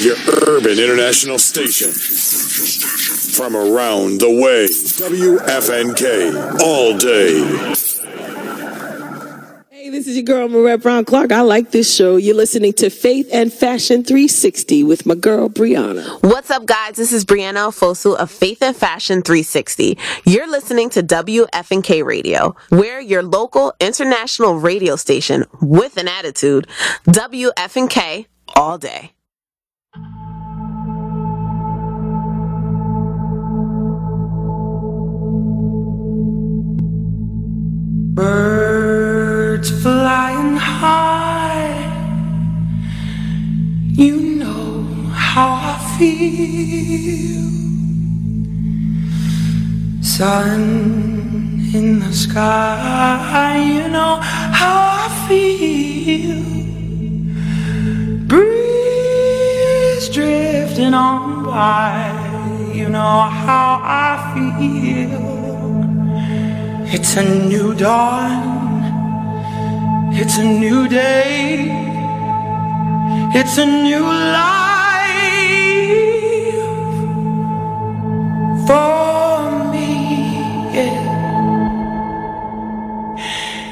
your urban international station. From around the way, WFNK, all day. Hey, this is your girl, Marette Brown Clark. I like this show. You're listening to Faith and Fashion 360 with my girl, Brianna. What's up, guys? This is Brianna Fosu of Faith and Fashion 360. You're listening to WFNK Radio. We're your local international radio station with an attitude. WFNK all day. Birds flying high, you know how I feel. Sun in the sky, you know how I feel. Breeze drifting on by, you know how I feel. It's a new dawn. It's a new day. It's a new life for me. Yeah.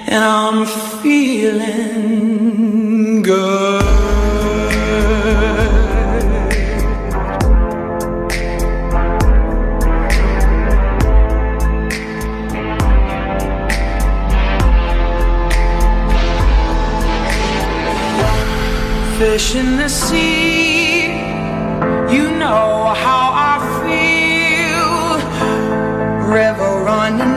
And I'm feeling good. Fish in the sea. You know how I feel. River running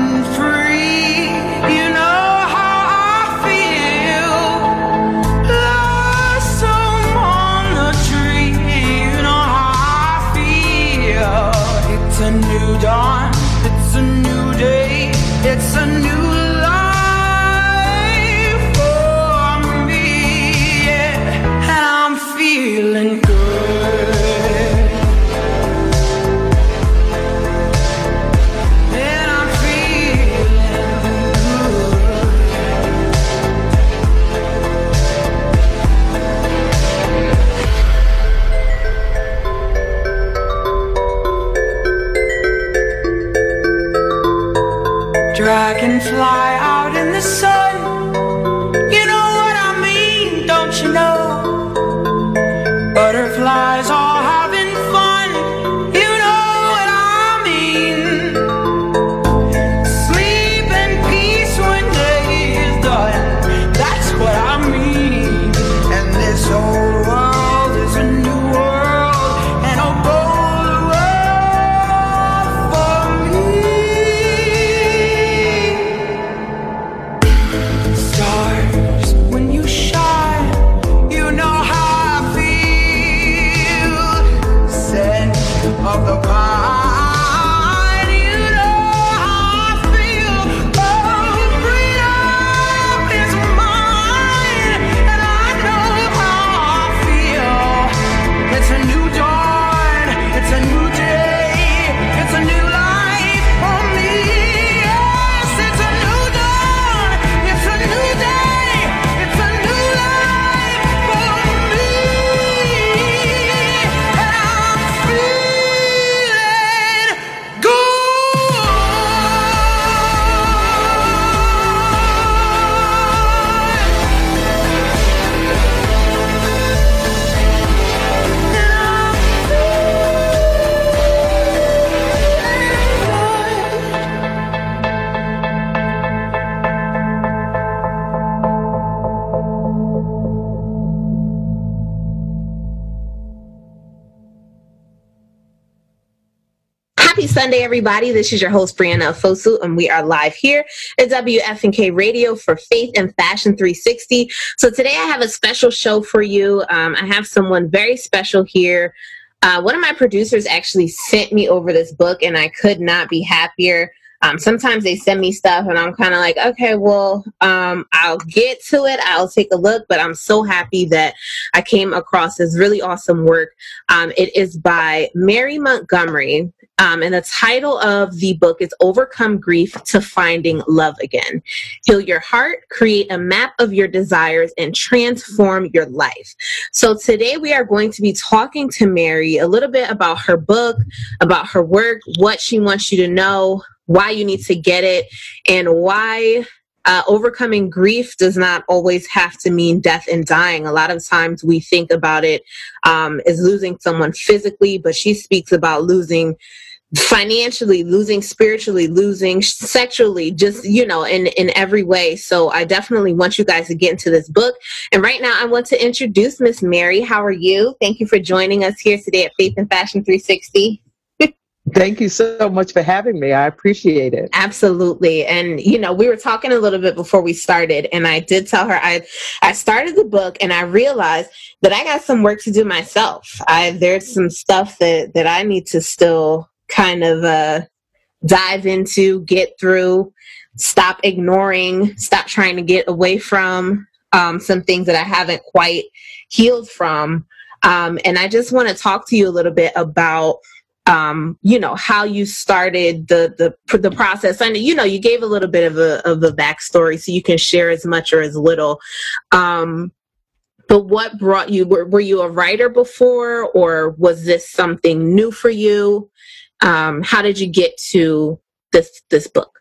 Sunday, everybody. This is your host, Brianna Fosu, and we are live here at WFNK Radio for Faith and Fashion 360. So today I have a special show for you. Um, I have someone very special here. Uh, one of my producers actually sent me over this book, and I could not be happier. Um, sometimes they send me stuff and I'm kind of like, okay, well, um, I'll get to it. I'll take a look, but I'm so happy that I came across this really awesome work. Um, it is by Mary Montgomery. Um, and the title of the book is Overcome Grief to Finding Love Again. Heal your heart, create a map of your desires, and transform your life. So today we are going to be talking to Mary a little bit about her book, about her work, what she wants you to know, why you need to get it, and why uh, overcoming grief does not always have to mean death and dying. A lot of times we think about it um, as losing someone physically, but she speaks about losing financially losing spiritually losing sexually just you know in in every way so i definitely want you guys to get into this book and right now i want to introduce miss mary how are you thank you for joining us here today at faith and fashion 360 Thank you so much for having me. I appreciate it. Absolutely. And you know, we were talking a little bit before we started and I did tell her I I started the book and I realized that I got some work to do myself. I there's some stuff that that I need to still kind of uh, dive into, get through, stop ignoring, stop trying to get away from um, some things that I haven't quite healed from. Um, and I just want to talk to you a little bit about um, you know how you started the the the process. I know you know you gave a little bit of a of a backstory, so you can share as much or as little. Um, but what brought you? Were, were you a writer before, or was this something new for you? Um, how did you get to this this book?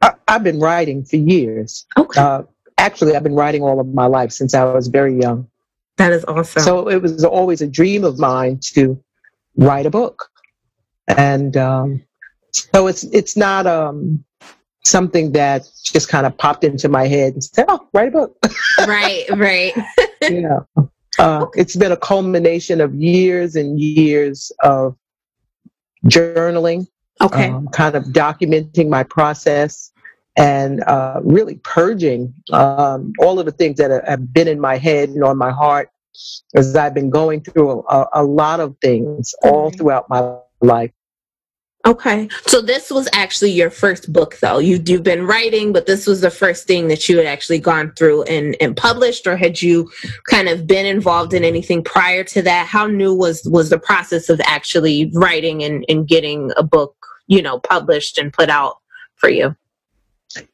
I, have been writing for years. Okay. Uh, actually, I've been writing all of my life since I was very young. That is awesome. So it was always a dream of mine to write a book, and um, so it's it's not um, something that just kind of popped into my head and said, "Oh, write a book." right, right. you know, uh, it's been a culmination of years and years of journaling, okay, um, kind of documenting my process and uh, really purging um, all of the things that have been in my head and on my heart as I've been going through a, a lot of things all throughout my life. Okay. So this was actually your first book though. You you've been writing, but this was the first thing that you had actually gone through and, and published or had you kind of been involved in anything prior to that? How new was was the process of actually writing and, and getting a book, you know, published and put out for you?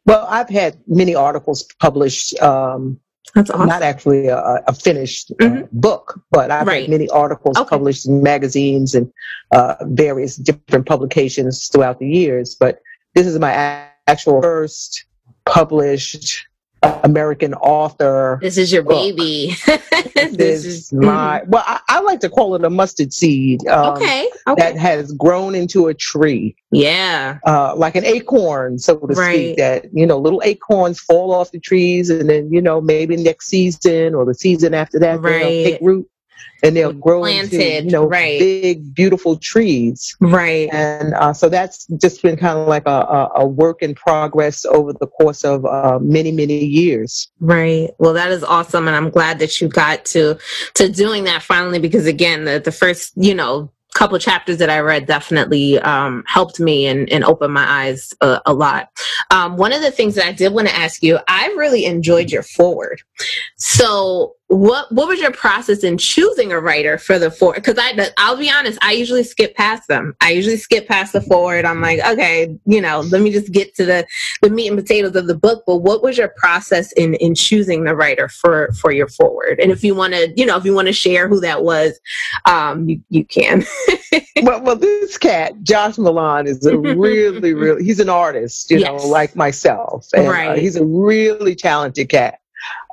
Well, I've had many articles published um, that's awesome. Not actually a, a finished uh, mm-hmm. book, but I've right. had many articles okay. published in magazines and uh, various different publications throughout the years. But this is my actual first published American author. This is your book. baby. this, this, is my well, I, I, like to call it a mustard seed. Um, okay. okay. That has grown into a tree. Yeah. Uh, like an acorn, so to right. speak. That you know, little acorns fall off the trees, and then you know, maybe next season or the season after that, right. take root and they'll grow planted, into you know right. big beautiful trees right and uh, so that's just been kind of like a, a, a, work in progress over the course of uh, many many years right well that is awesome and i'm glad that you got to to doing that finally because again the, the first you know couple chapters that I read definitely um, helped me and, and opened my eyes a, a lot. Um, one of the things that I did want to ask you, I really enjoyed your foreword. So what what was your process in choosing a writer for the foreword? Because I I'll be honest, I usually skip past them. I usually skip past the foreword. I'm like, okay, you know, let me just get to the the meat and potatoes of the book. But what was your process in in choosing the writer for for your foreword? And if you want to, you know, if you want to share who that was, um, you you can. well, well, this cat, Josh Milan, is a really, really. He's an artist, you yes. know, like myself, and uh, right. uh, he's a really talented cat.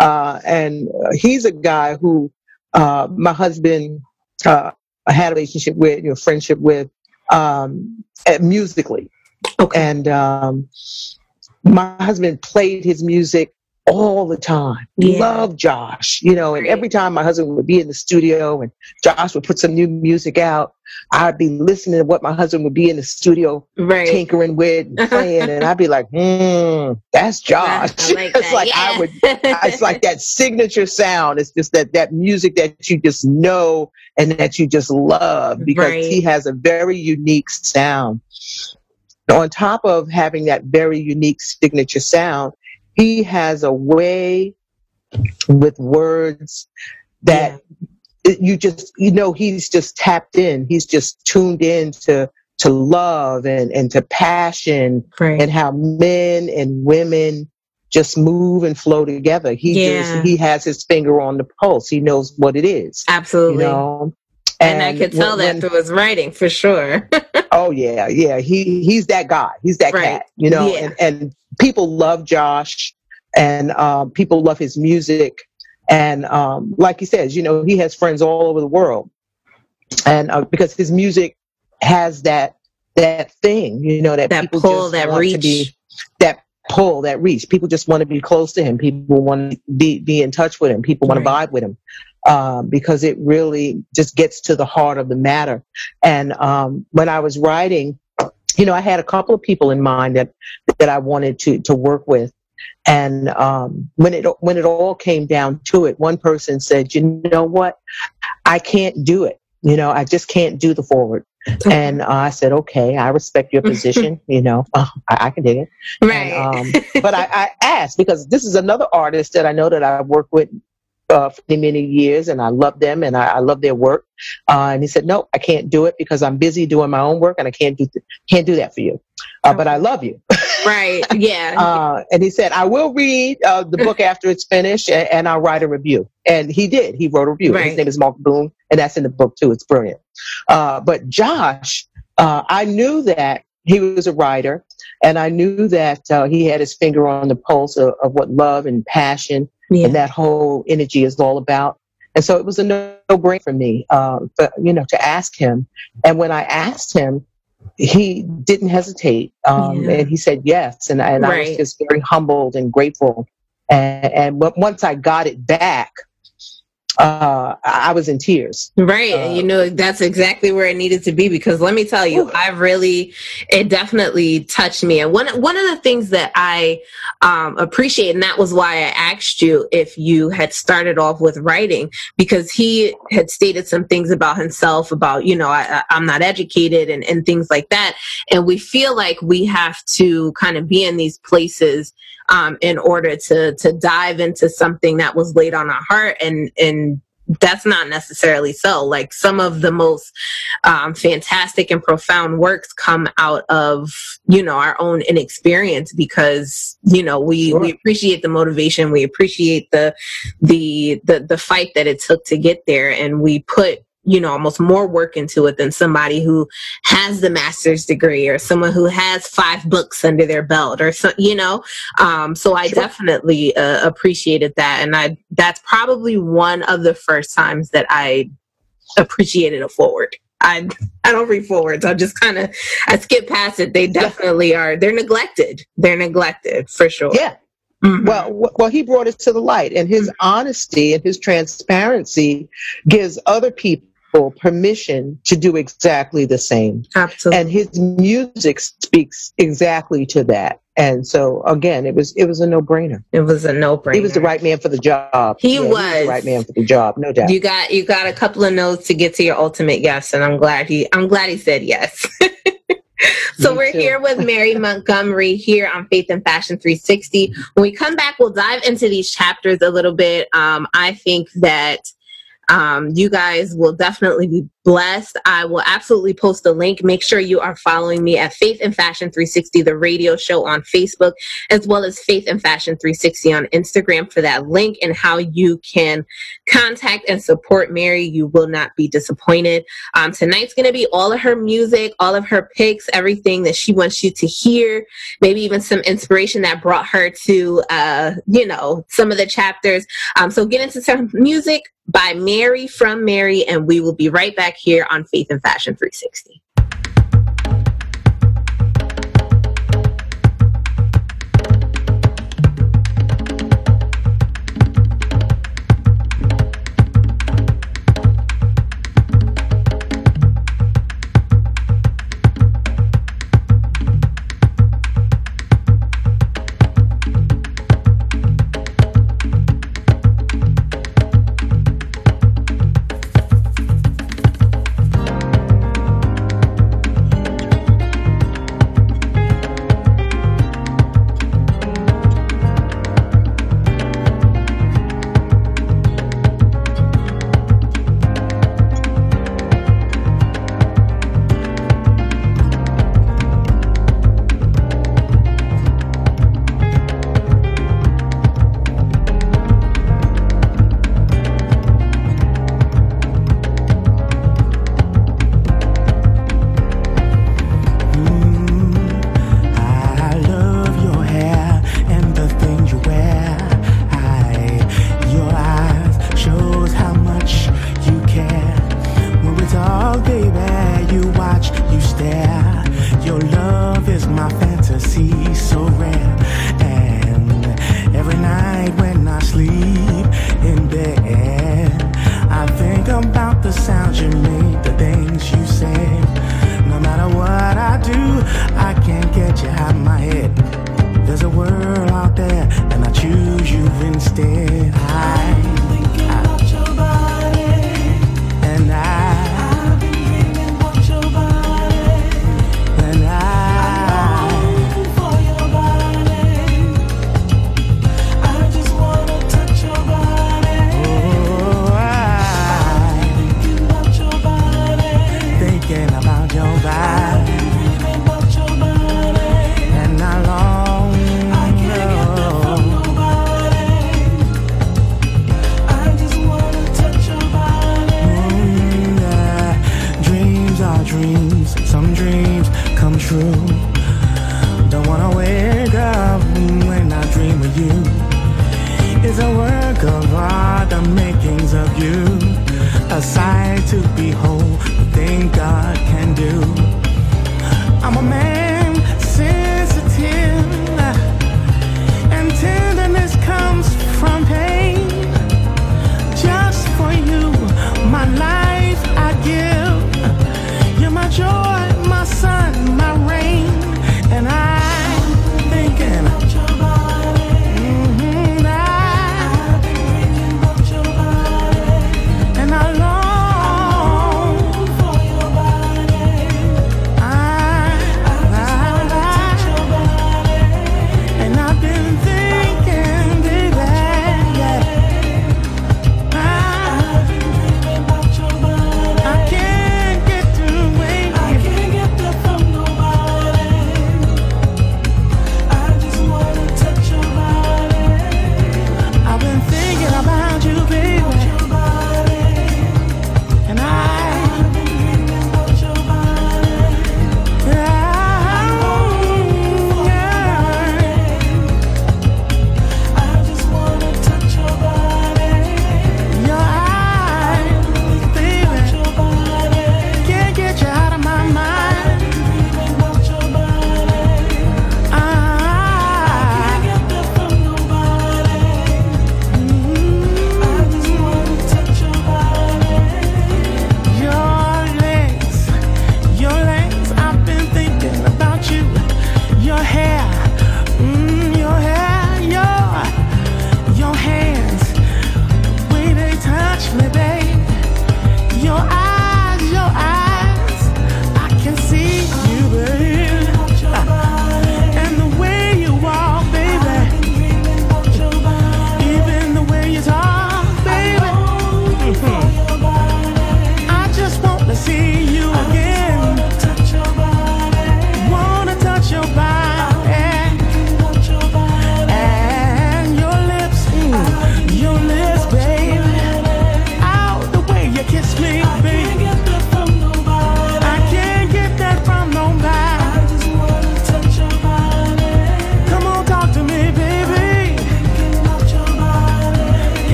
Uh, and uh, he's a guy who uh, my husband uh, had a relationship with, you know, friendship with, um, musically. Okay. And um, my husband played his music all the time. Yeah. Love Josh, you know, and every time my husband would be in the studio and Josh would put some new music out, I'd be listening to what my husband would be in the studio right. tinkering with and playing, and I'd be like, hmm, that's Josh. Like it's that. like yeah. I would it's like that signature sound. It's just that that music that you just know and that you just love because right. he has a very unique sound. on top of having that very unique signature sound, he has a way with words that yeah. you just you know he's just tapped in. He's just tuned in to to love and and to passion right. and how men and women just move and flow together. He yeah. just he has his finger on the pulse. He knows what it is. Absolutely. You know? And, and I could tell when, that through his writing for sure. oh yeah, yeah. He he's that guy. He's that right. cat. You know, yeah. and, and people love Josh and um, people love his music. And um, like he says, you know, he has friends all over the world, and uh, because his music has that that thing, you know, that, that pull, that reach, be, that pull, that reach. People just want to be close to him. People want to be be in touch with him. People want right. to vibe with him. Um, because it really just gets to the heart of the matter. And um, when I was writing, you know, I had a couple of people in mind that that I wanted to to work with. And um, when it when it all came down to it, one person said, "You know what? I can't do it. You know, I just can't do the foreword." And uh, I said, "Okay, I respect your position. you know, uh, I, I, can dig it." Right. And, um, but I, I asked because this is another artist that I know that I work with uh, for many, many years and I love them and I, I love their work. Uh, and he said, no, I can't do it because I'm busy doing my own work and I can't do, th- can't do that for you. Uh, but I love you. right. Yeah. Uh, and he said, I will read uh, the book after it's finished and, and, I'll write a review. And he did. He wrote a review. Right. His name is Mark Boone and that's in the book too. It's brilliant. Uh, but Josh, I knew that he was a writer and I knew that he had his finger on the pulse of, of what love and passion yeah. and that whole energy is all about. And so it was a no-brainer for me, uh, for, you know, to ask him. And when I asked him, he didn't hesitate, um, yeah. and he said yes. And, and right. I was just very humbled and grateful. And, and once I got it back, uh, I was in tears. Right. Uh, you know, that's exactly where it needed to be because let me tell you, I really, it definitely touched me. And one, one of the things that I um, appreciate, and that was why I asked you if you had started off with writing, because he had stated some things about himself, about, you know, I, I'm not educated and, and things like that. And we feel like we have to kind of be in these places um, in order to to dive into something that was laid on our heart and and that's not necessarily so. Like some of the most um, fantastic and profound works come out of you know our own inexperience because you know we sure. we appreciate the motivation, we appreciate the the the the fight that it took to get there, and we put you know almost more work into it than somebody who has the master's degree or someone who has five books under their belt or so you know um, so i sure. definitely uh, appreciated that and i that's probably one of the first times that i appreciated a foreword I I don't read forewords. I just kind of I skip past it. They definitely are. They're neglected. They're neglected for sure. Yeah. Mm-hmm. Well, well, he brought it to the light, and his mm-hmm. honesty and his transparency gives other people people permission to do exactly the same. Absolutely. And his music speaks exactly to that. And so again, it was it was a no brainer. It was a no brainer. He was the right man for the job. He, yeah, was. he was the right man for the job, no doubt. You got you got a couple of notes to get to your ultimate yes, and I'm glad he I'm glad he said yes. so Me we're too. here with Mary Montgomery here on Faith and Fashion 360. When we come back, we'll dive into these chapters a little bit. Um, I think that um, you guys will definitely be blessed. I will absolutely post the link. Make sure you are following me at Faith and Fashion 360, the radio show on Facebook, as well as Faith and Fashion 360 on Instagram for that link and how you can contact and support Mary. You will not be disappointed. Um, tonight's going to be all of her music, all of her picks, everything that she wants you to hear, maybe even some inspiration that brought her to, uh, you know, some of the chapters. Um, so get into some music by Mary from Mary, and we will be right back here on Faith and Fashion 360.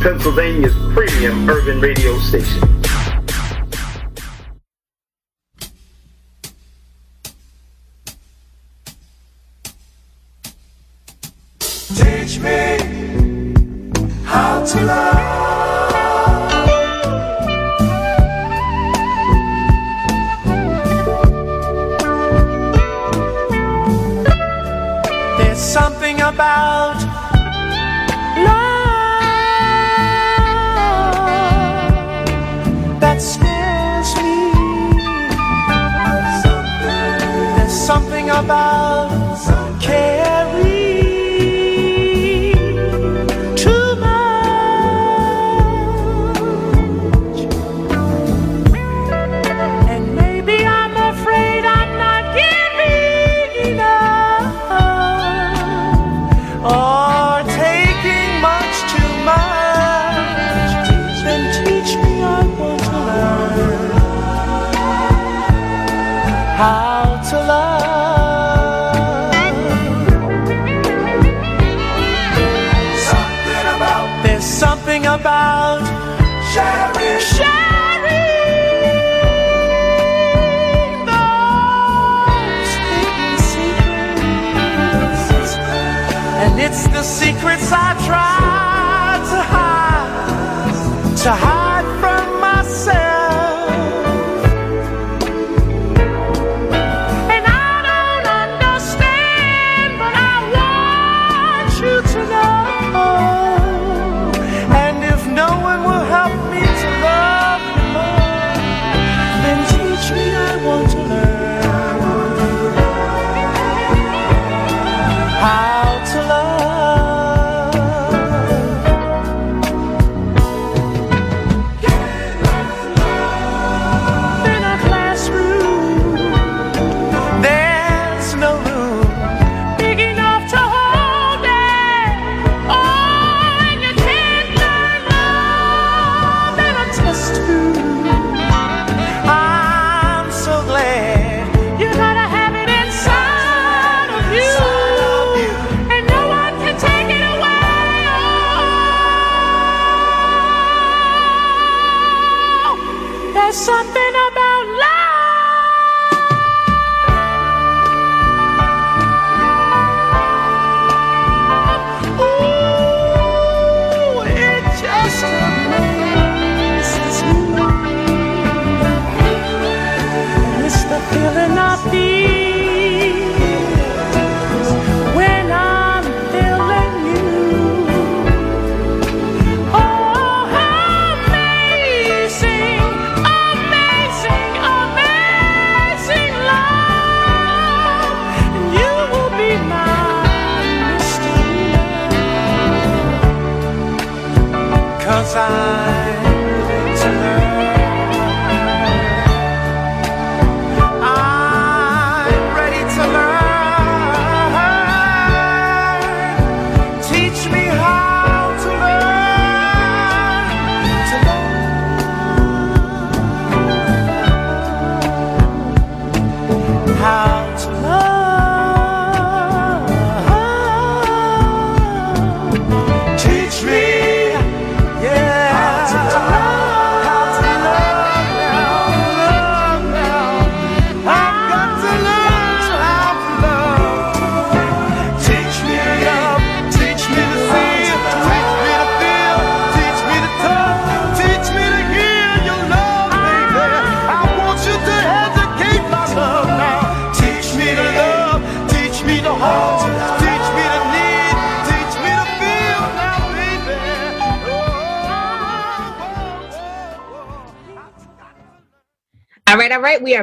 Pennsylvania's premium urban radio station.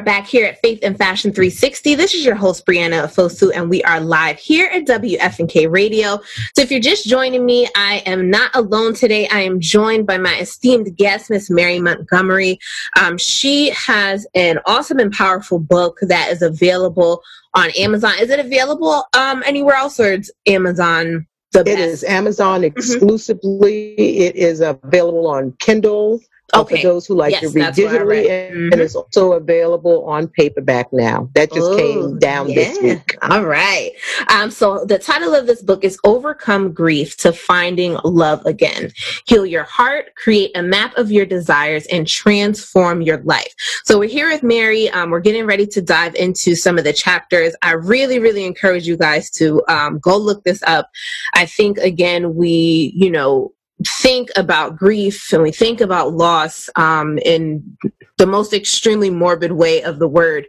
Back here at Faith and Fashion 360. This is your host, Brianna Fosu, and we are live here at WFNK Radio. So if you're just joining me, I am not alone today. I am joined by my esteemed guest, Miss Mary Montgomery. Um, she has an awesome and powerful book that is available on Amazon. Is it available um, anywhere else or it's Amazon? It is Amazon mm-hmm. exclusively. Mm-hmm. It is available on Kindle okay. for those who like yes, to read digitally, and, mm-hmm. it's also available on paperback now. That just came down yeah. this week. All right. Um, so the title of this book is "Overcome Grief to Finding Love Again: Heal Your Heart, Create a Map of Your Desires, and Transform Your Life." So we're here with Mary. Um, we're getting ready to dive into some of the chapters. I really, really encourage you guys to um, go look this up. I think again, we, you know, think about grief and we think about loss um, in the most extremely morbid way of the word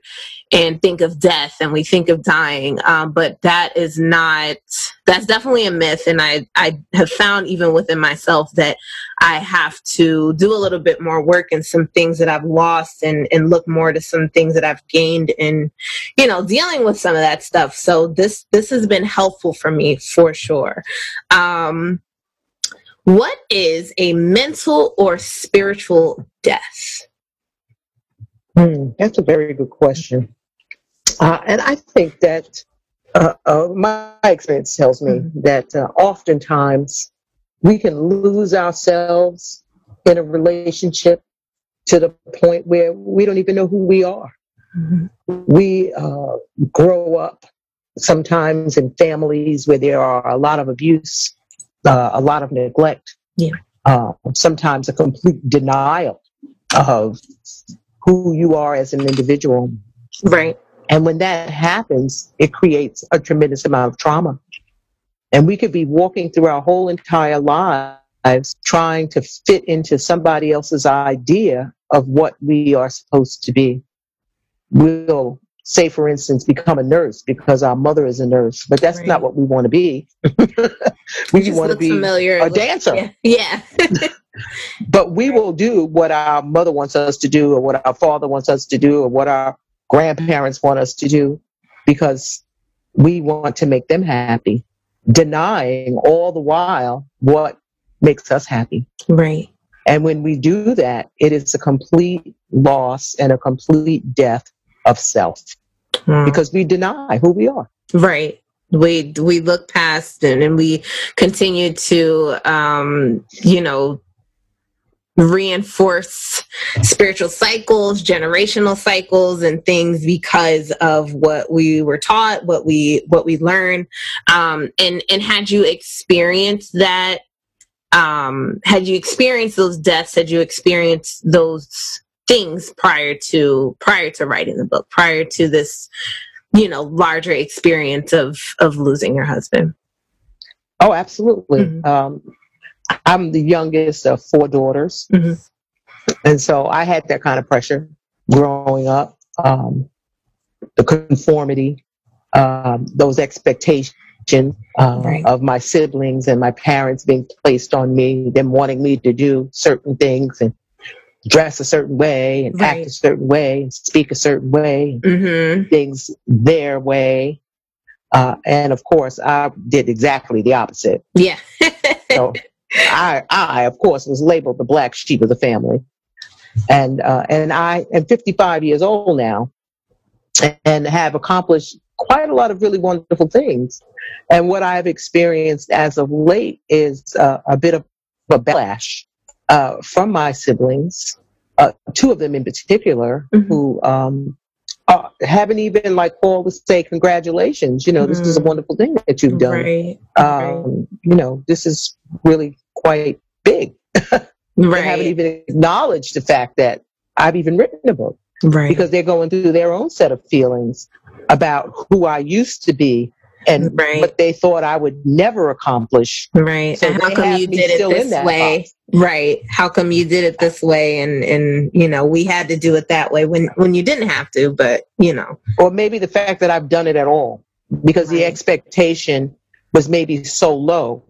and think of death and we think of dying um, but that is not that's definitely a myth and I, I have found even within myself that i have to do a little bit more work in some things that i've lost and, and look more to some things that i've gained in you know dealing with some of that stuff. So this this has been helpful for me for sure. Um, what is a mental or spiritual death? Hmm, that's a very good question. Uh, and I think that uh, uh, my experience tells me mm-hmm. that uh, oftentimes we can lose ourselves in a relationship to the point where we don't even know who we are. Mm-hmm. We uh, grow up sometimes in families where there are a lot of abuse uh, a lot of neglect, yeah. uh, sometimes a complete denial of who you are as an individual. Right. And when that happens, it creates a tremendous amount of trauma. And we could be walking through our whole entire lives trying to fit into somebody else's idea of what we are supposed to be. We'll say, for instance, become a nurse because our mother is a nurse, but that's Right. not what we want to be. we Just want to be familiar. a dancer. Yeah. yeah. But we will do what our mother wants us to do, or what our father wants us to do, or what our grandparents want us to do, because we want to make them happy, denying all the while what makes us happy. right. And when we do that, it is a complete loss and a complete death of self Mm. because we deny who we are. Right. We we look past and, and we continue to um, you know reinforce spiritual cycles, generational cycles and things because of what we were taught, what we what we learned. Um and and had you experienced that um had you experienced those deaths, had you experienced those things prior to prior to writing the book, prior to this you know larger experience of of losing your husband Oh, absolutely. Mhm. Um, I'm the youngest of four daughters. Mhm. And so I had that kind of pressure growing up. Um, the conformity, um, those expectations uh, Right. of my siblings and my parents being placed on me, them wanting me to do certain things and dress a certain way and Right. act a certain way and speak a certain way, mm-hmm. things their way. Uh, and of course, I did exactly the opposite. yeah So I, I, of course, was labeled the black sheep of the family. And, uh, and I am 55 years old now and have accomplished quite a lot of really wonderful things. And what I've experienced as of late is uh, a bit of a backlash uh, from my siblings, uh, two of them in particular, Mhm. who um, uh, haven't even like called to say congratulations. You know, this is a Mm. wonderful thing that you've done right right um, you know, this is really quite big. They haven't even acknowledged the fact that I've even written a book right because they're going through their own set of feelings about who I used to be and Right. what they thought I would never accomplish. right So and how come you did it this way box. right how come you did it this way and and you know we had to do it that way when when you didn't have to but you know Or maybe the fact that I've done it at all because the expectation was maybe so low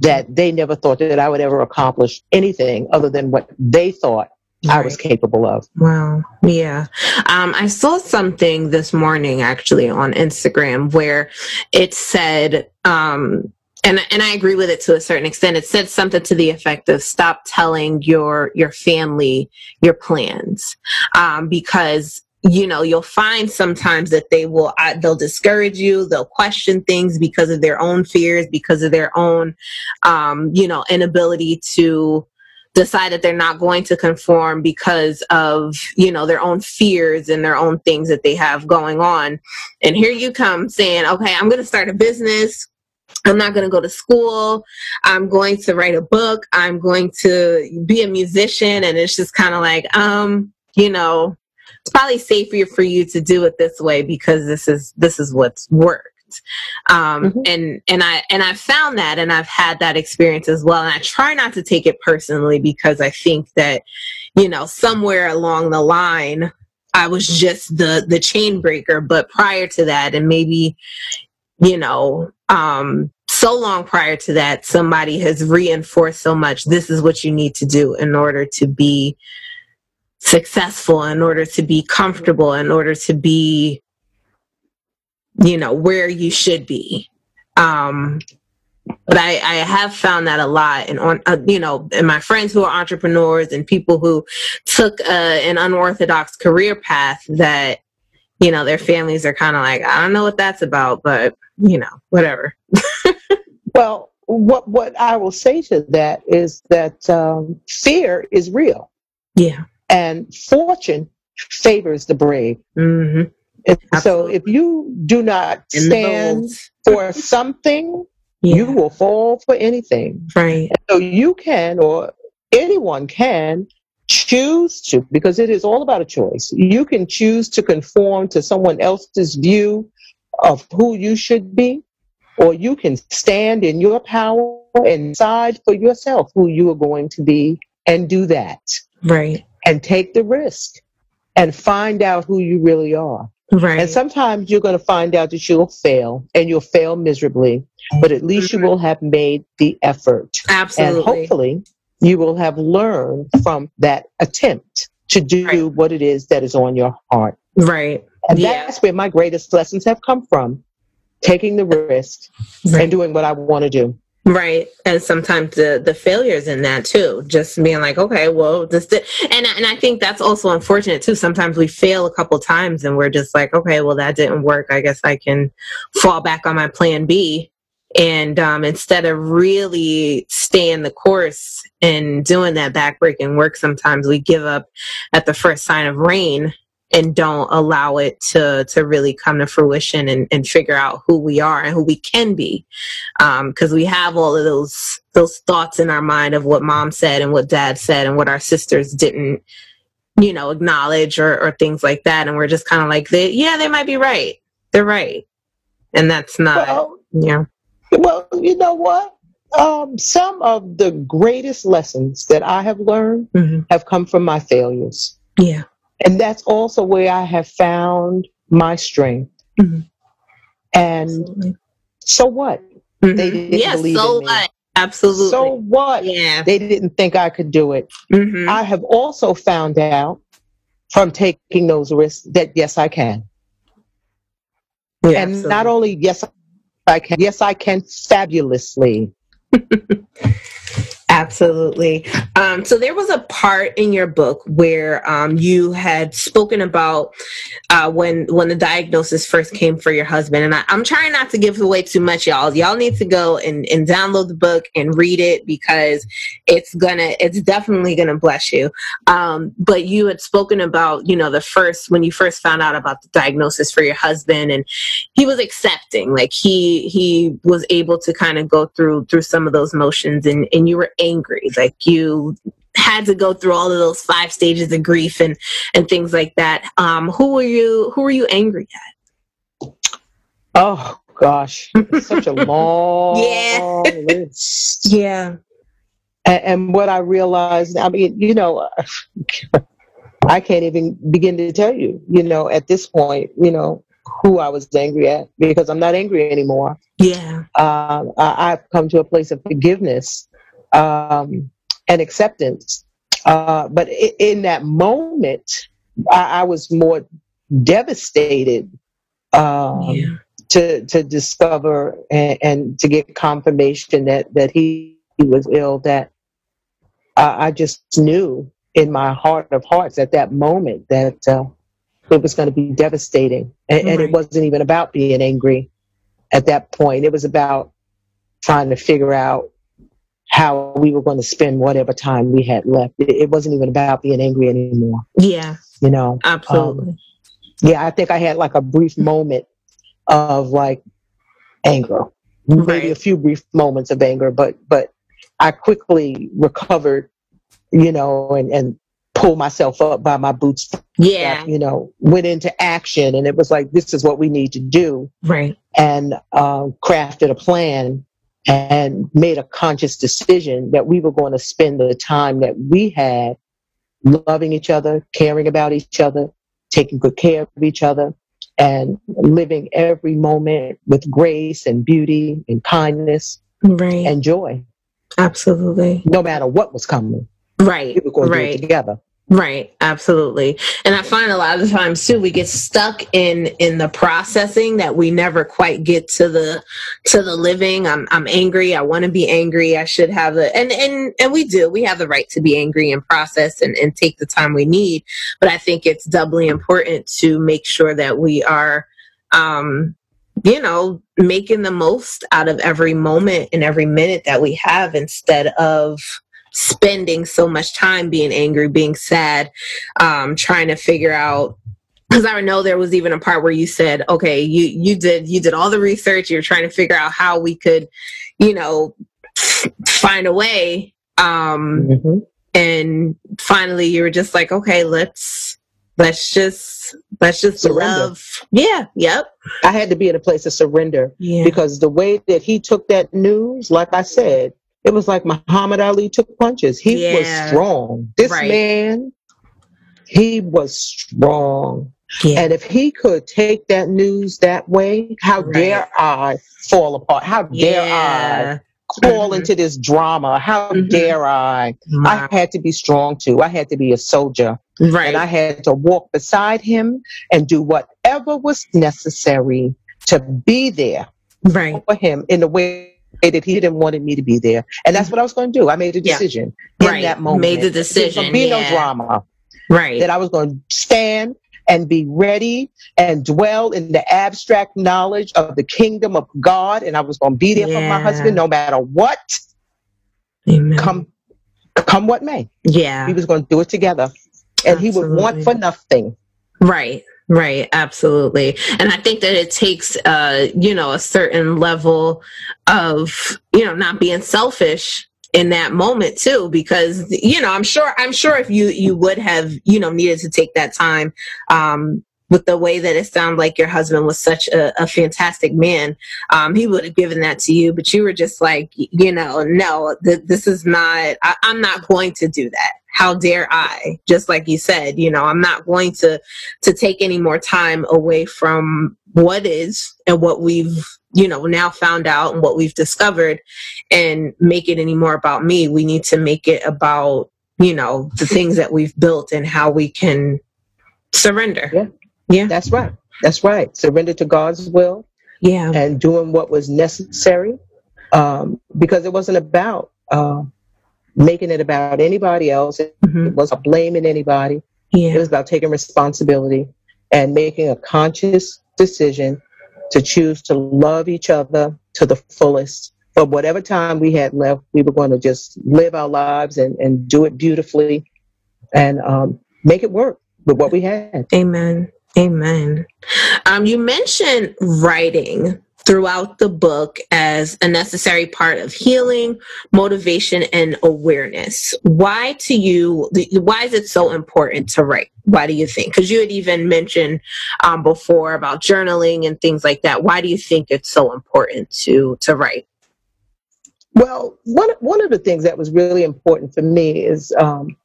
that they never thought that I would ever accomplish anything other than what they thought I was capable of. Wow. Yeah. Um, I saw something this morning actually on Instagram where it said, um, and and I agree with it to a certain extent. It said something to the effect of stop telling your your family your plans, um, because you know you'll find sometimes that they will uh, they'll discourage you, they'll question things because of their own fears, because of their own, um, you know, inability to decide that they're not going to conform because of you know their own fears and their own things that they have going on. And here you come saying okay i'm going to start a business. I'm not going to go to school. I'm going to write a book. I'm going to be a musician. And it's just kind of like um you know it's probably safer for you to do it this way because this is this is what's worked um Mhm. and and i and i found that and i've had that experience as well. And i try not to take it personally because i think that you know somewhere along the line i was just the the chain breaker. But prior to that and maybe you know um so long prior to that somebody has reinforced so much this is what you need to do in order to be successful in order to be comfortable in order to be you know where you should be. Um but I, I have found that a lot and on uh, you know and my friends who are entrepreneurs and people who took uh, an unorthodox career path that you know their families are kind of like i don't know what that's about but you know whatever. Well, what what I will say to that is that um, fear is real, yeah. And fortune favors the brave. hmm And so, if you do not in stand for something, yeah you will fall for anything. right So you can, or anyone can, choose to, because it is all about a choice. You can choose to conform to someone else's view of who you should be, or you can stand in your power and decide for yourself who you are going to be and do that. Right. And take the risk and find out who you really are. Right. And sometimes you're going to find out that you'll fail and you'll fail miserably, but at least Mm-hmm. you will have made the effort. Absolutely. And hopefully you will have learned from that attempt to do Right. what it is that is on your heart. Right. And Yeah. that's where my greatest lessons have come from taking the risk Right. and doing what I want to do. Right. And sometimes the the failures in that too. Just being like, okay, well, this did and and I think that's also unfortunate too. Sometimes we fail a couple times and we're just like, okay, well that didn't work. I guess I can fall back on my plan B. And um, instead of really staying the course and doing that backbreaking work, sometimes we give up at the first sign of rain and don't allow it to to really come to fruition and, and figure out who we are and who we can be because we have all of those those thoughts in our mind of what mom said and what dad said and what our sisters didn't you know acknowledge or, or things like that and we're just kind of like they, yeah they might be right they're right and that's not Well, yeah well, you know what? Um, some of the greatest lessons that I have learned Mhm. have come from my failures. yeah And that's also where I have found my strength. Mhm. And absolutely so what? Mhm. They didn't yeah believe so in me. what absolutely So what? yeah They didn't think I could do it. Mhm. I have also found out from taking those risks that yes, I can. Yeah, and absolutely. not only yes, I can, yes, I can fabulously. Absolutely. Um, so there was a part in your book where um, you had spoken about uh, when when the diagnosis first came for your husband, and I, I'm trying not to give away too much, y'all. Y'all need to go and, and download the book and read it because it's gonna, it's definitely gonna bless you. Um, but you had spoken about, you know, the first when you first found out about the diagnosis for your husband, and he was accepting, like he he was able to kind of go through through some of those motions, and and you were angry, like you had to go through all of those five stages of grief and and things like that. Um, who were you? Who were you angry at? Oh gosh, such a long Yeah. list. Yeah. And, and what I realized, I mean, you know, I can't even begin to tell you, you know, at this point, you know, who I was angry at because I'm not angry anymore. Yeah. Um, I, I've come to a place of forgiveness um, and acceptance. Uh, but in that moment, I, I was more devastated um, Yeah. to to discover and, and to get confirmation that that he, he was ill. That I, I just knew in my heart of hearts at that moment that uh, it was going to be devastating, and, and it wasn't even about being angry at that point. It was about trying to figure out how we were going to spend whatever time we had left. It, it wasn't even about being angry anymore. Yeah. You know, Absolutely. yeah, I think I had like a brief moment of like anger, maybe a few brief moments of anger, but but I quickly recovered, you know, and and pulled myself up by my boots, yeah. you know, went into action, and it was like this is what we need to do, Right. and uh, crafted a plan and made a conscious decision that we were going to spend the time that we had loving each other, caring about each other, taking good care of each other, and living every moment with grace and beauty and kindness Right. and joy, Absolutely. no matter what was coming. Right. We were going to do it together. Right, absolutely. And I find a lot of times too we get stuck in in the processing that we never quite get to the to the living. I'm I'm angry, I want to be angry, I should have the and and and we do. We have the right to be angry and process and and take the time we need, but I think it's doubly important to make sure that we are um you know, making the most out of every moment and every minute that we have instead of spending so much time being angry, being sad, um, trying to figure out. Because I know there was even a part where you said, "Okay, you you did you did all the research. You're trying to figure out how we could, you know, find a way." Um, Mhm. and finally you were just like, okay, let's let's just let's just surrender. love. Yeah, yep. I had to be in a place of surrender yeah. because the way that he took that news, like I said, it was like Muhammad Ali took punches. He yeah. was strong. This right. man, he was strong. Yeah. And if he could take that news that way, how right. dare I fall apart? How dare yeah. I fall mm-hmm. into this drama? How mm-hmm. dare I? Wow. I had to be strong too. I had to be a soldier. Right. And I had to walk beside him and do whatever was necessary to be there right. for him in the way that he didn't wanted me to be there. And that's what I was going to do. I made a decision yeah. in right. that moment. Made the decision. Be yeah. no drama. Right. That I was going to stand and be ready and dwell in the abstract knowledge of the kingdom of God. And I was going to be there yeah. for my husband no matter what. Amen. Come, come what may. Yeah. We was going to do it together. And Absolutely. he would want for nothing. Right. Right, absolutely. And I think that it takes uh, you know, a certain level of, you know, not being selfish in that moment too because you know i'm sure i'm sure if you you would have you know needed to take that time um with the way that it sounded like your husband was such a, a fantastic man, um, he would have given that to you. But you were just like, you know, no, th- this is not, I- I'm not going to do that. How dare I? Just like you said, you know, I'm not going to, to take any more time away from what is and what we've you know now found out and what we've discovered and make it any more about me. We need to make it about you know the things that we've built and how we can surrender. Yeah. Yeah. That's right. That's right. Surrender to god's will yeah. and doing what was necessary um, because it wasn't about uh, making it about anybody else mm-hmm. it wasn't blaming anybody yeah. it was about taking responsibility and making a conscious decision to choose to love each other to the fullest. For whatever time we had left, we were going to just live our lives and, and do it beautifully and um, make it work with what we had. Amen. Amen. Um, you mentioned writing throughout the book as a necessary part of healing, motivation, and awareness. Why to you, why is it so important to write? Why do you think? Because you had even mentioned um, before about journaling and things like that. Why do you think it's so important to to write? Well, one one of the things that was really important for me is um,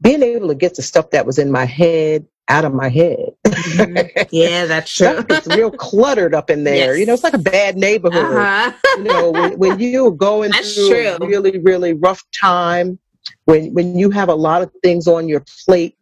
being able to get the stuff that was in my head out of my head. Mm-hmm. Yeah, that's true. it's real cluttered up in there. Yes. You know, it's like a bad neighborhood. Uh-huh. you know, when, when you're going that's through true. a really, really rough time, when when you have a lot of things on your plate,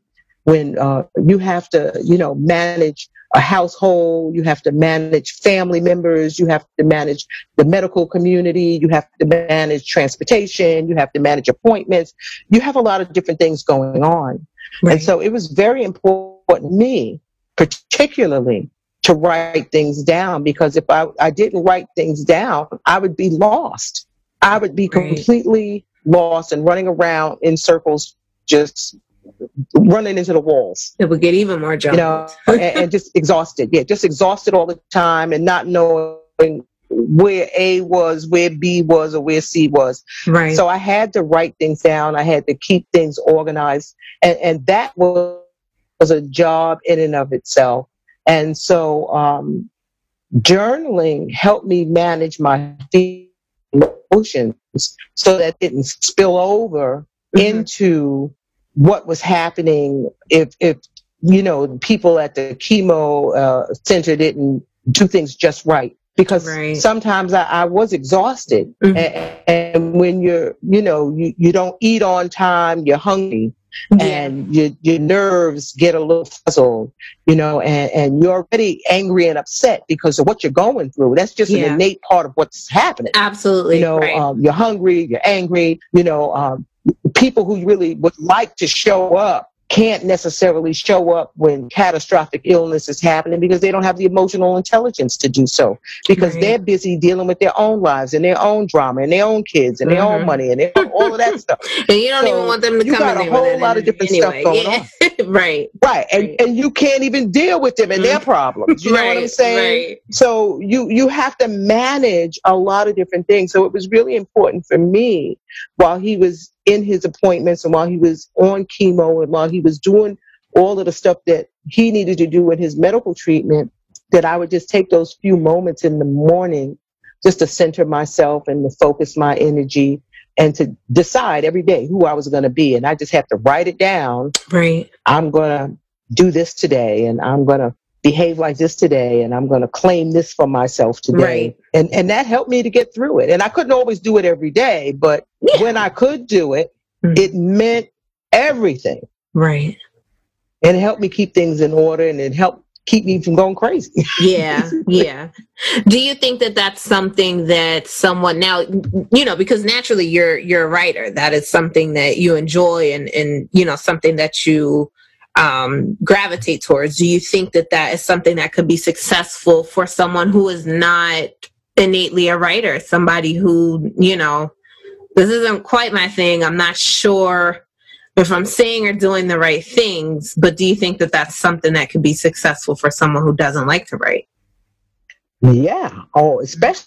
when uh, you have to, you know, manage a household, you have to manage family members, you have to manage the medical community, you have to manage transportation, you have to manage appointments. You have a lot of different things going on. Right. And so it was very important to me, particularly to write things down because if I, I didn't write things down, I would be lost. I would be right. completely lost and running around in circles, just running into the walls. It would get even more jumbled. You know, and, and just exhausted. Yeah, just exhausted all the time and not knowing where A was, where B was, or where C was. Right. So I had to write things down. I had to keep things organized. And, and that was, was a job in and of itself. And so, um, journaling helped me manage my emotions so that it didn't spill over mm-hmm. into what was happening if, if, you know, people at the chemo uh, center didn't do things just right because right. sometimes I, I, was exhausted mm-hmm. and, and, when you're you know you, you don't eat on time you're hungry yeah. and your, your nerves get a little fuzzled you know and, and you're already angry and upset because of what you're going through that's just yeah. an innate part of what's happening absolutely you know right. um, you're hungry you're angry you know um, people who really would like to show up can't necessarily show up when catastrophic illness is happening because they don't have the emotional intelligence to do so because right. they're busy dealing with their own lives and their own drama and their own kids and mm-hmm. their own mm-hmm. money and their, all of that stuff. and you don't so even want them to you come got a whole lot of different anyway. stuff going yeah. on. right. Right. And right. and you can't even deal with them and mm-hmm. their problems. You right. know what I'm saying? Right. So you you have to manage a lot of different things. So it was really important for me while he was in his appointments and while he was on chemo and while he was doing all of the stuff that he needed to do in his medical treatment, that I would just take those few moments in the morning just to center myself and to focus my energy and to decide every day who I was going to be. And I just have to write it down. Right. I'm going to do this today and I'm going to behave like this today and I'm going to claim this for myself today. Right. And and that helped me to get through it. And I couldn't always do it every day, but Yeah. when I could do it, Mhm. it meant everything. Right. And it helped me keep things in order and it helped keep me from going crazy. Yeah, yeah. Do you think that that's something that someone now, you know, because naturally you're you're a writer, that is something that you enjoy and and you know something that you um, gravitate towards. Do you think that that is something that could be successful for someone who is not innately a writer, somebody who you know, this isn't quite my thing. I'm not sure if I'm saying or doing the right things, but do you think that that's something that could be successful for someone who doesn't like to write? Yeah. Oh, especially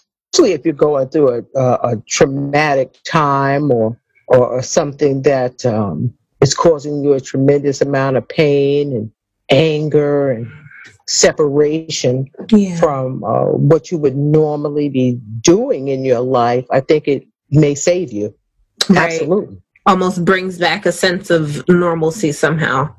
if you're going through a, a, traumatic time or or something that um, is causing you a tremendous amount of pain and anger and separation Yeah. from uh, what you would normally be doing in your life. I think it may save you. Right. Absolutely. Almost brings back a sense of normalcy somehow.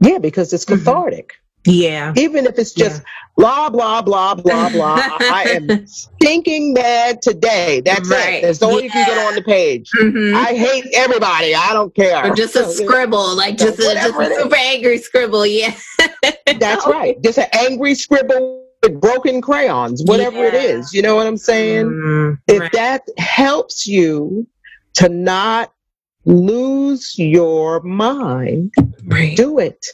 Yeah, because it's Mhm. cathartic. Yeah. Even if it's just blah blah blah blah blah. I am stinking mad today. That's Right. it. There's all you can get on the page. Mhm. I hate everybody. I don't care. Or just a scribble, like just a, just a super angry scribble. Yeah. That's right. Just an angry scribble with broken crayons, whatever it Yeah. is. You know what I'm saying? Mm, If right. that helps you to not lose your mind, right. do it.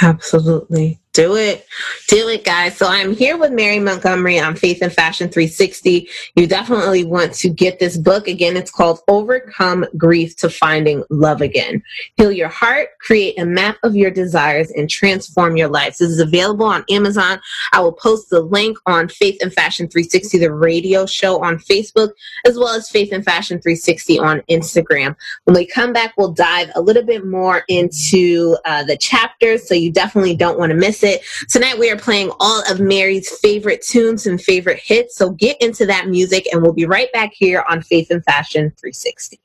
Absolutely. Do it. Do it, guys. So I'm here with Mary Montgomery on Faith and Fashion 360. You definitely want to get this book. Again, it's called Overcome Grief to Finding Love Again. Heal your heart, create a map of your desires, and transform your life. This is available on Amazon. I will post the link on Faith and Fashion 360, the radio show on Facebook, as well as Faith and Fashion 360 on Instagram. When we come back, we'll dive a little bit more into uh, the chapters, so you definitely don't want to miss it. Tonight, we are playing all of Mary's favorite tunes and favorite hits, so get into that music, and we'll be right back here on Faith and Fashion 360.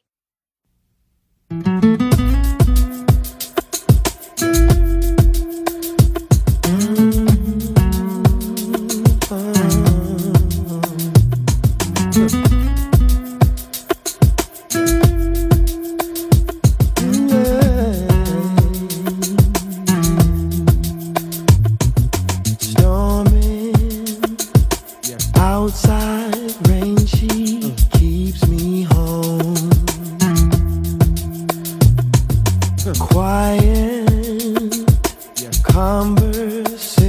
Conversation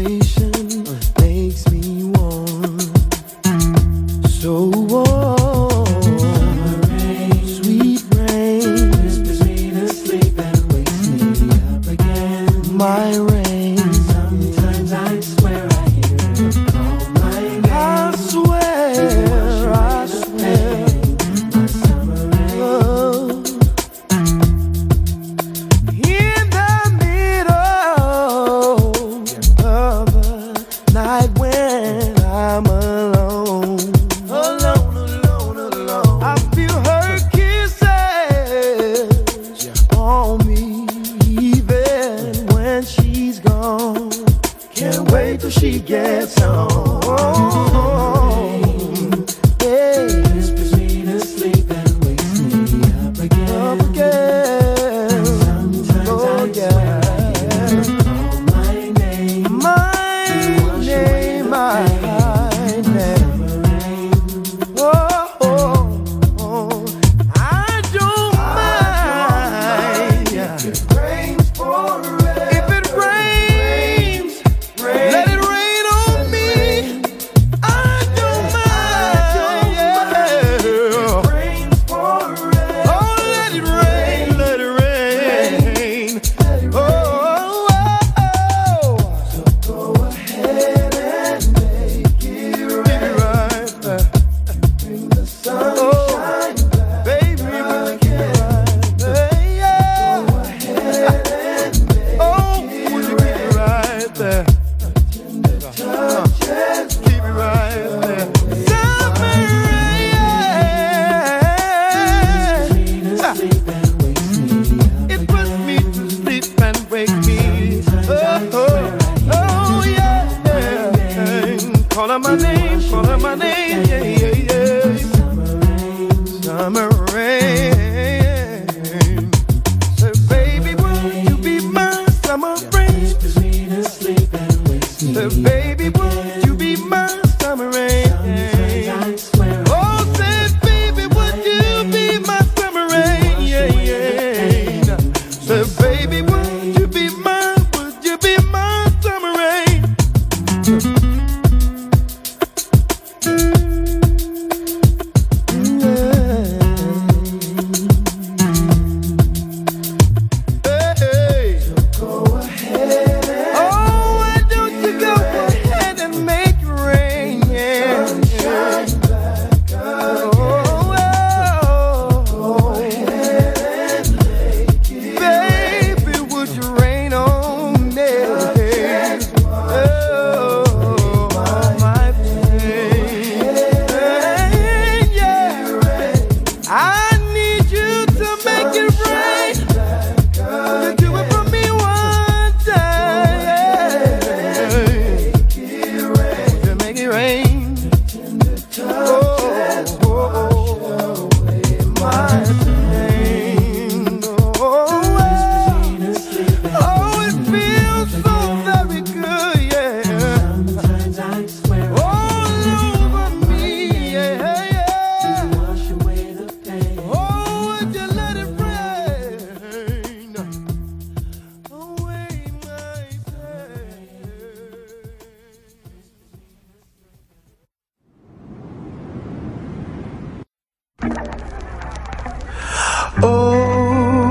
Oh,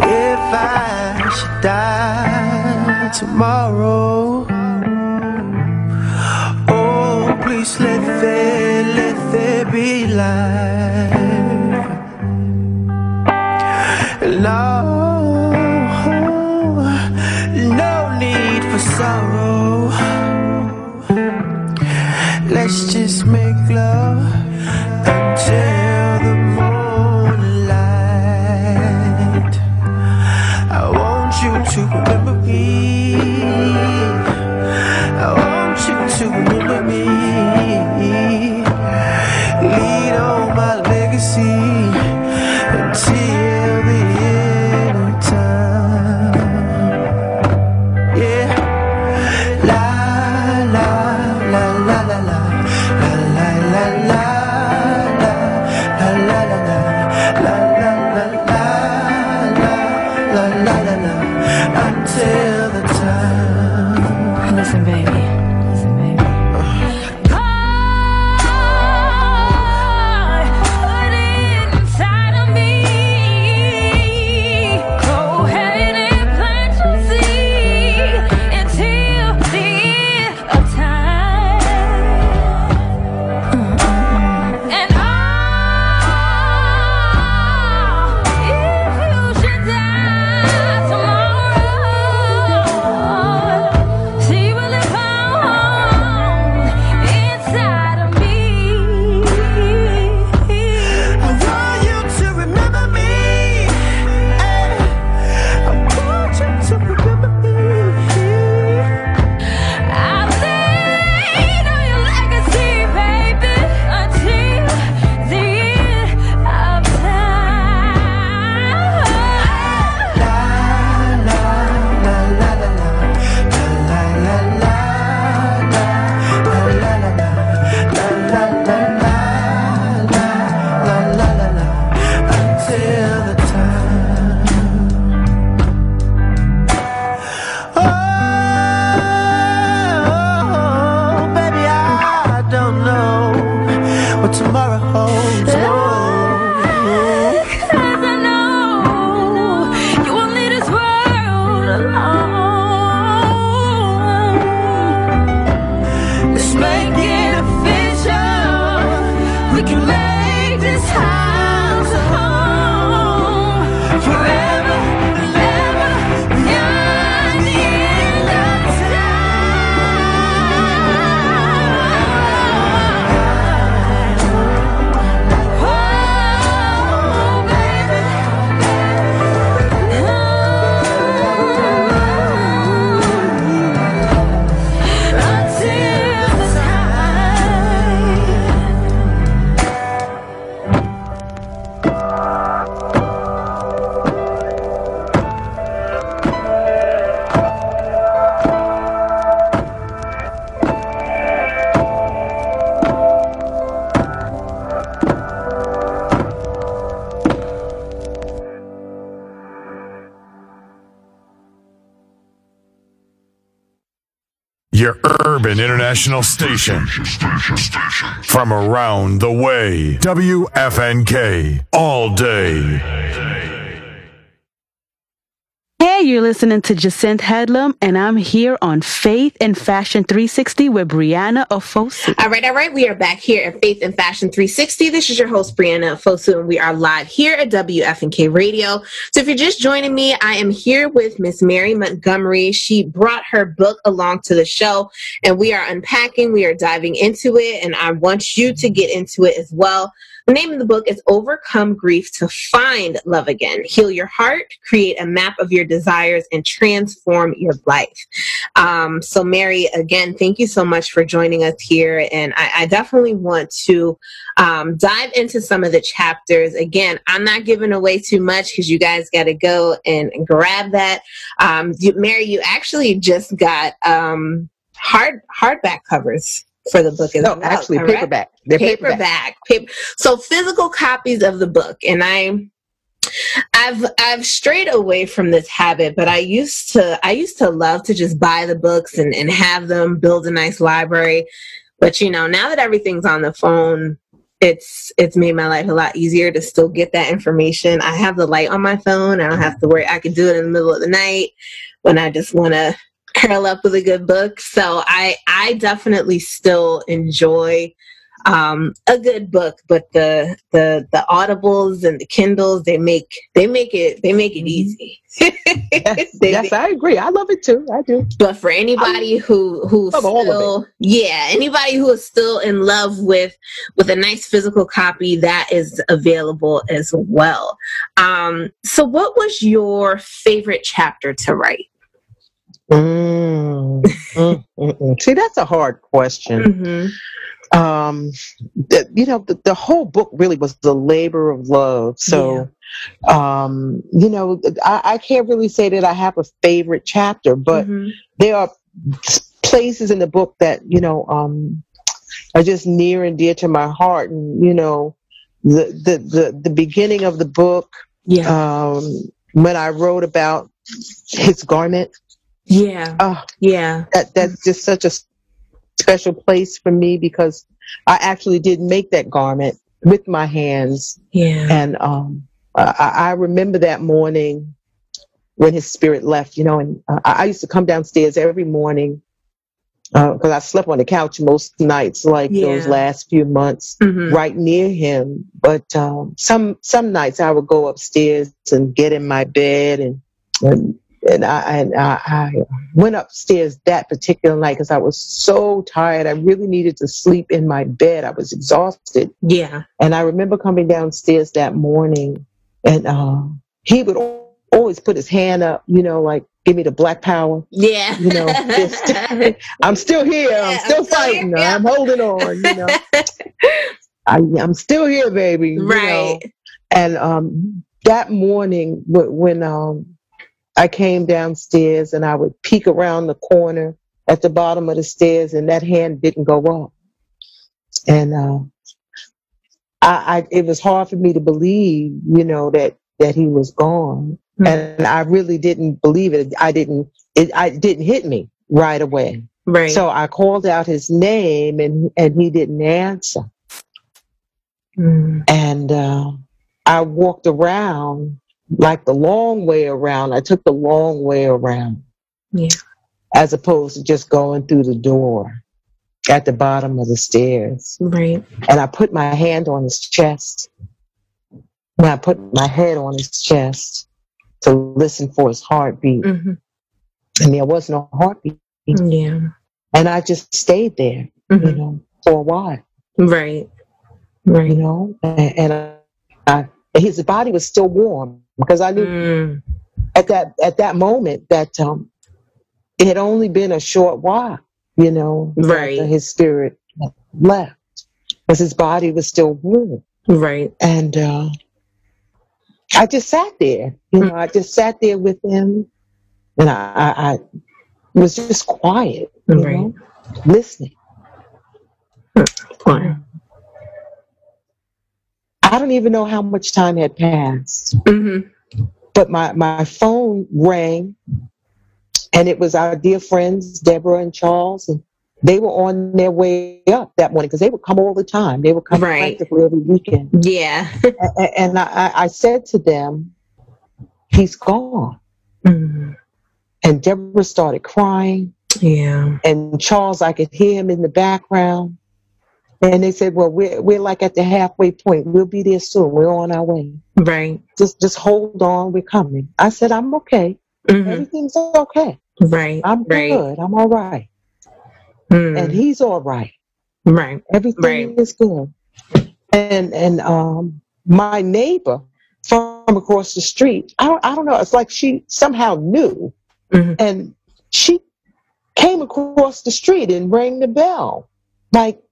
if I should die tomorrow, oh, please let there, let there be light. No, no need for sorrow. Let's just make love. Your urban international station. Station, station. From around the way, WFNK, all day. You're listening to Jacinth Headlam, and I'm here on Faith and Fashion 360 with Brianna Ofosu. All right, all right. We are back here at Faith and Fashion 360. This is your host, Brianna Ofosu, and we are live here at WFNK Radio. So if you're just joining me, I am here with Miss Mary Montgomery. She brought her book along to the show, and we are unpacking, we are diving into it, and I want you to get into it as well. The name of the book is Overcome Grief to Find Love Again. Heal your heart, create a map of your desires, and transform your life. Um, so, Mary, again, thank you so much for joining us here. And I, I definitely want to um, dive into some of the chapters. Again, I'm not giving away too much because you guys got to go and, grab that. Um, you, Mary, you actually just got um, hard hardback covers for the book as no, well. actually correct? paperback. They're paperback. paperback. Paper. So physical copies of the book, and I. I've I've strayed away from this habit, but I used to I used to love to just buy the books and, and have them build a nice library. But you know, now that everything's on the phone, it's it's made my life a lot easier to still get that information. I have the light on my phone. I don't have to worry. I can do it in the middle of the night when I just want to curl up with a good book. So I I definitely still enjoy um, a good book, but the the the audibles and the Kindles they make they make it they make it easy. yes, yes I agree. I love it too. I do. But for anybody who who still yeah anybody who is still in love with with a nice physical copy that is available as well. Um, so, what was your favorite chapter to write? Mm, mm, mm, mm. See, that's a hard question. Mm-hmm. Um, you know, the, the, whole book really was the labor of love. So, yeah. um, you know, I, I, can't really say that I have a favorite chapter, but mm-hmm. there are places in the book that you know um, are just near and dear to my heart, and you know, the the the, the beginning of the book. Yeah. Um, when I wrote about his garment yeah. Oh, yeah. That that's just such a special place for me because I actually did make that garment with my hands. Yeah. And um, I, I remember that morning when his spirit left, you know, and uh, I used to come downstairs every morning because uh, I slept on the couch most nights, like yeah. those last few months, mm-hmm. right near him. But um, some some nights I would go upstairs and get in my bed and, and and I, and I, I went upstairs that particular night because I was so tired. I really needed to sleep in my bed. I was exhausted. Yeah. And I remember coming downstairs that morning, and uh, he would always put his hand up, you know, like give me the black power. Yeah. You know, just, I'm still here. I'm still, I'm fighting. Yeah. I'm holding on. You know, I, am still here, baby. Right. You know? And um, that morning, when um, I came downstairs and I would peek around the corner at the bottom of the stairs and that hand didn't go up. And uh, I, I, it was hard for me to believe, you know, that that he was gone. Mm-hmm. And I really didn't believe it. I didn't. It I didn't hit me right away. Right. So I called out his name and and he didn't answer. Mm. And uh, I walked around like the long way around. I took the long way around. Yeah. As opposed to just going through the door at the bottom of the stairs. Right. And I put my hand on his chest. And I put my head on his chest to listen for his heartbeat. Mm-hmm. And there was no heartbeat. Yeah. And I just stayed there, mm-hmm. you know, for a while. Right. Right. You know, and, and I, his body was still warm because I knew mm. at that at that moment that um, it had only been a short while, you know, right. his spirit left because his body was still warm, right, and uh, I just sat there, you know, I just sat there with him, and I, I, I was just quiet, right, know, listening. Fine. I don't even know how much time had passed. Mm-hmm. But my, my phone rang and it was our dear friends, Deborah and Charles, and they were on their way up that morning because they would come all the time. They would come Right. practically every weekend. Yeah. And I, I said to them, he's gone. Mm, And Deborah started crying. yeah. And Charles, I could hear him in the background. And they said, well, we're, we're like at the halfway point. We'll be there soon. We're on our way. Right. Just, just hold on. We're coming. I said, I'm okay. Mhm. Everything's okay. Right. I'm right. good. I'm all right. Mm, And he's all right. right. Everything Right. is good. And, and, um, my neighbor from across the street, I don't, I don't know. It's like she somehow knew Mhm. and she came across the street and rang the bell like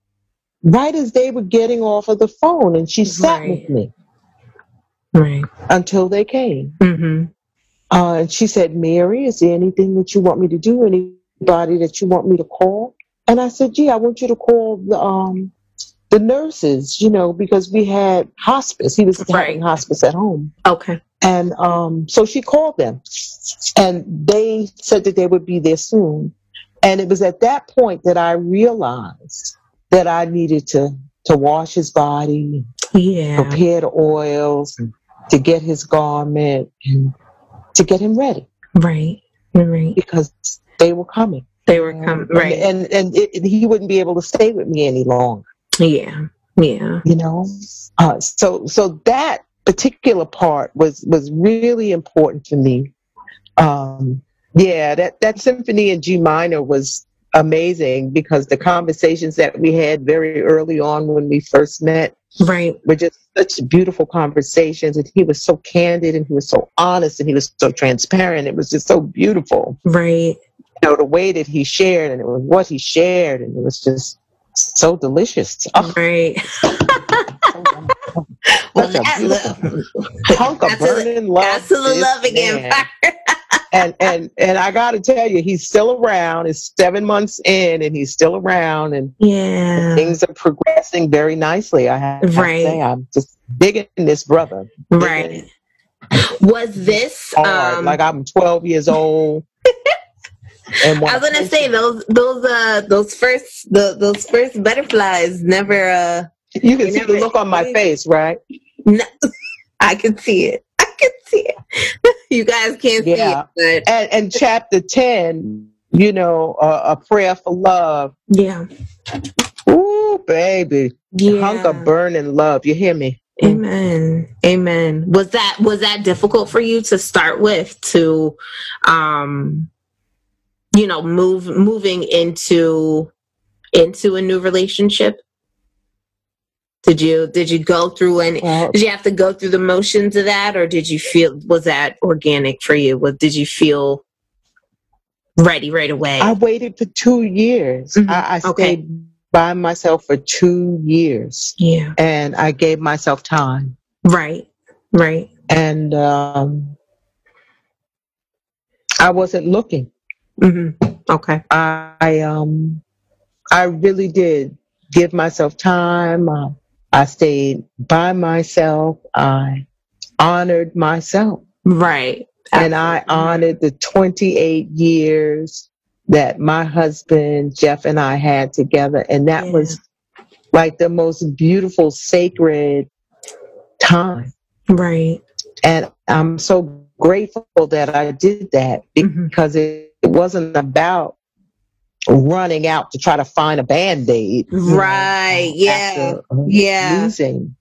right as they were getting off of the phone and she sat Right. with me Right. until they came hmm uh, and she said mary is there anything that you want me to do anybody that you want me to call and i said gee i want you to call the um the nurses you know because we had hospice he was Right. having hospice at home Okay. and um, so she called them, and they said that they would be there soon. And it was at that point that I realized that I needed to to wash his body, Yeah. prepare the oils, to get his garment, and to get him ready Right. Right. because they were coming. They were coming. Right. And and it- he wouldn't be able to stay with me any longer. yeah. Yeah. you know uh, so so that particular part was was really important to me um yeah that that symphony in g minor was amazing because the conversations that we had very early on when we first met Right. were just such beautiful conversations and he was so candid and he was so honest and he was so transparent it was just so beautiful Right. you know the way that he shared and it was what he shared and it was just so delicious oh, Right. Such a that beautiful hunk of That's a- burning love. That's a love again. And and and I got to tell you, he's still around. It's seven months in, and he's still around, and yeah. things are progressing very nicely. I have to Right. say, I'm just digging this brother. Right. Was this Hard. um like I'm 12 years old. and I was gonna say those those uh those first the those first butterflies never uh you can see never- the look on my face, right? no, I can see it. Can see it. you guys can't Yeah. see it, And and chapter 10, you know, uh, a prayer for love. yeah. Ooh, baby. Yeah. Hunk of burning love. You hear me? Amen. Amen. Was that was that difficult for you to start with to um you know move moving into into a new relationship? Did you did you go through any Well, did you have to go through the motions of that or did you feel was that organic for you? Was did you feel ready right away? I waited for two years. Mhm. I, I Okay. stayed by myself for two years yeah. and I gave myself time. Right. Right. And um, I wasn't looking. hmm Okay. I, I um I really did give myself time. Uh, I stayed by myself. I honored myself. Right. and I honored the 28 years that my husband Jeff and I had together, and that Yeah. was like the most beautiful, sacred time. Right. And I'm so grateful that I did that Mhm. because it, it wasn't about running out to try to find a band-aid you know, Right. Yeah. after, uh, Yeah. losing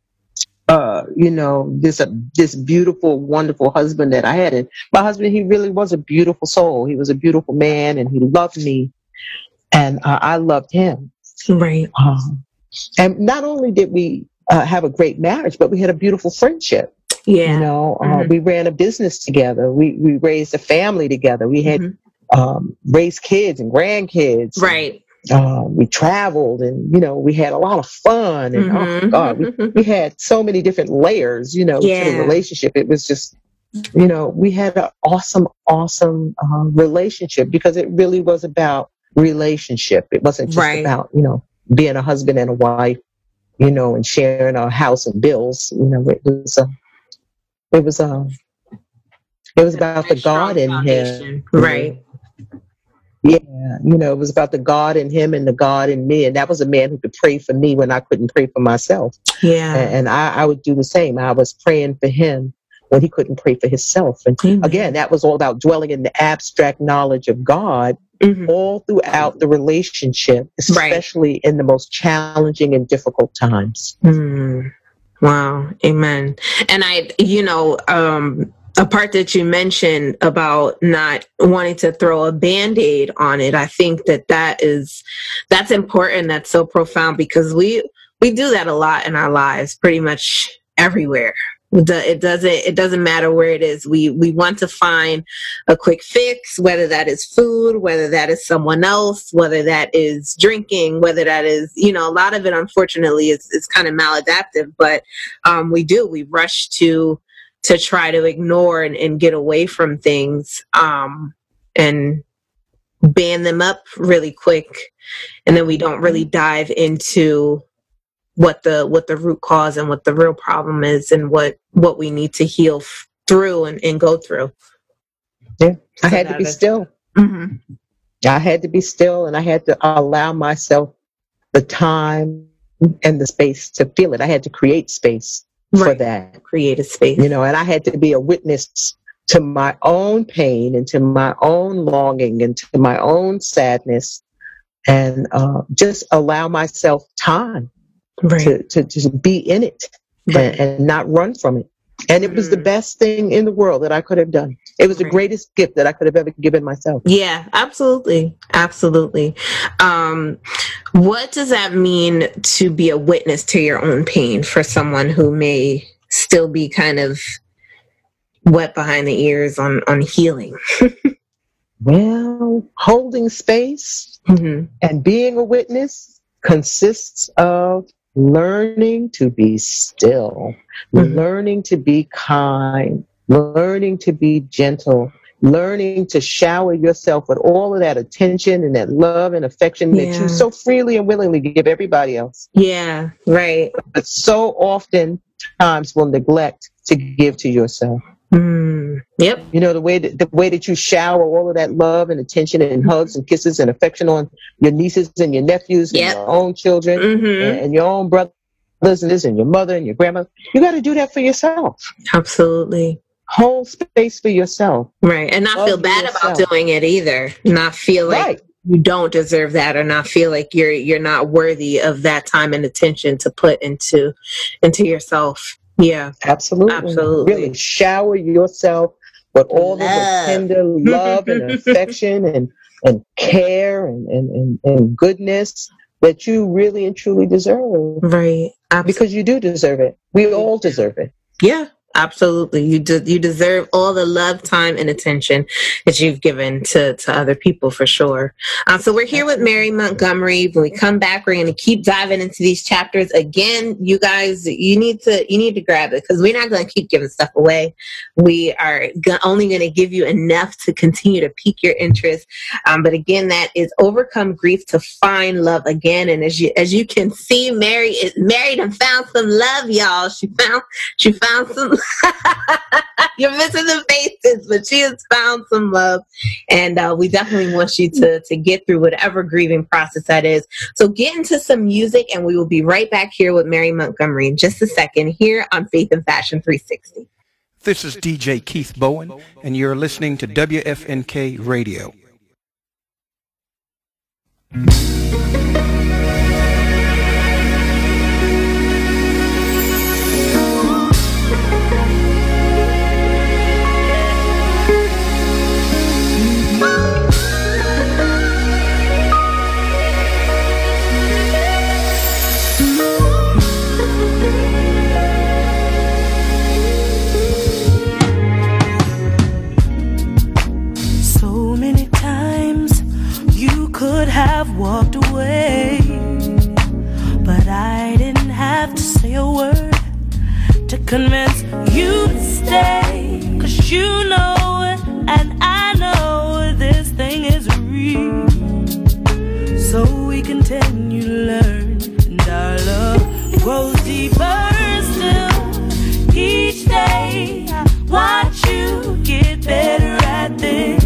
uh you know this uh, this beautiful wonderful husband that i had and my husband he really was a beautiful soul he was a beautiful man and he loved me and uh, i loved him Right. um, and not only did we uh, have a great marriage but we had a beautiful friendship Yeah. you know uh, Mhm. we ran a business together we we raised a family together we had Mhm. Um raised kids and grandkids Right. uh, we traveled and you know we had a lot of fun and oh Mhm. god we, we had so many different layers you know to the relationship it was just you know we had an awesome awesome uh, relationship because it really was about relationship it wasn't just Right. about you know being a husband and a wife you know and sharing a house and bills you know it was uh, it was um it was about the god in him. Right. Yeah, you know, it was about the God in him and the God in me. And that was a man who could pray for me when I couldn't pray for myself. Yeah. And, I, I, would do the same. I was praying for him when he couldn't pray for himself. And mm-hmm. again, that was all about dwelling in the abstract knowledge of God mm-hmm. all throughout the relationship, especially right. in the most challenging and difficult times. Mm. Wow. Amen. And I, you know, um, a part that you mentioned about not wanting to throw a band-aid on it i think that that is that's important that's so profound because we we do that a lot in our lives pretty much everywhere. It doesn't it doesn't matter where it is. We we want to find a quick fix whether that is food whether that is someone else whether that is drinking whether that is you know a lot of it unfortunately is, is kind of maladaptive but um, we do. We rush to to try to ignore and, and get away from things um, and ban them up really quick. And then we don't really dive into what the what the root cause and what the real problem is and what what we need to heal f- through and, and go through. Yeah. I had to be still. Mm-hmm. i had to be still and i had to allow myself the time and the space to feel it. I had to create space right. for that. Create a space. You know, and I had to be a witness to my own pain and to my own longing and to my own sadness and uh, just allow myself time right. to, to, to be in it right. and, and, not run from it. And it was the mm. best thing in the world that I could have done. It was the greatest gift that I could have ever given myself. Yeah, absolutely. Absolutely. Um, what does that mean to be a witness to your own pain for someone who may still be kind of wet behind the ears on, on healing? well, holding space mm-hmm. and being a witness consists of learning to be still, mm-hmm. learning to be kind, learning to be gentle, learning to shower yourself with all of that attention and that love and affection yeah. that you so freely and willingly give everybody else. Yeah, right. But so often times will neglect to give to yourself. Mm, yep. You know the way that the way that you shower all of that love and attention and hugs and kisses and affection on your nieces and your nephews yep. and your own children mm-hmm. and, and, your own brothers and this and your mother and your grandma. You got to do that for yourself. Absolutely. Hold space for yourself. Right, and not love feel bad about doing it either. Not feel like. Right. You don't deserve that, or not feel like you're you're not worthy of that time and attention to put into into yourself. Yeah, absolutely. Absolutely. Really shower yourself with all love. of the tender love and affection and, and care and, and, and, and, goodness that you really and truly deserve. Right. Absolutely. Because you do deserve it. We all deserve it. Yeah. Absolutely. You de- you deserve all the love, time, and attention that you've given to, to other people for sure. Uh, so we're here with Mary Montgomery. When we come back, we're going to keep diving into these chapters. Again, you guys, you need to you need to grab it because we're not going to keep giving stuff away. We are only going to give you enough to continue to pique your interest. Um, but again, that is overcome grief to find love again. And as you as you can see, Mary is married and found some love, y'all. She found she found some You're missing the faces, but she has found some love, and uh, we definitely want you to to get through whatever grieving process that is. So get into some music, and we will be right back here with Mary Montgomery in just a second here on Faith and Fashion 360. This is DJ Keith Bowen, and you're listening to WFNK Radio. Have walked away. But I didn't have to say a word to convince you to stay. Cause you know it, and I know this thing is real. So we continue to learn, and our love grows deeper still. Each day, I watch you get better at this.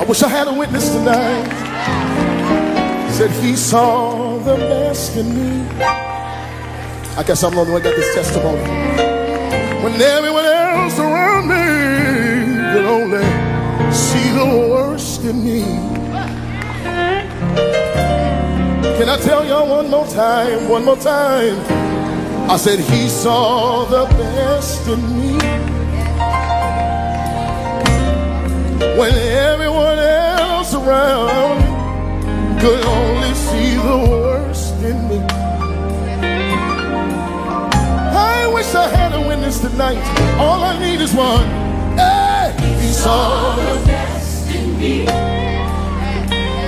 I wish I had a witness tonight. Said he saw the best in me. I guess I'm the only one got this testimony. When everyone else around me could only see the worst in me. Can I tell y'all one more time? One more time. I said he saw the best in me. When everyone else around could only see the worst in me. I wish I had a witness tonight. All I need is one. Saw the best in me.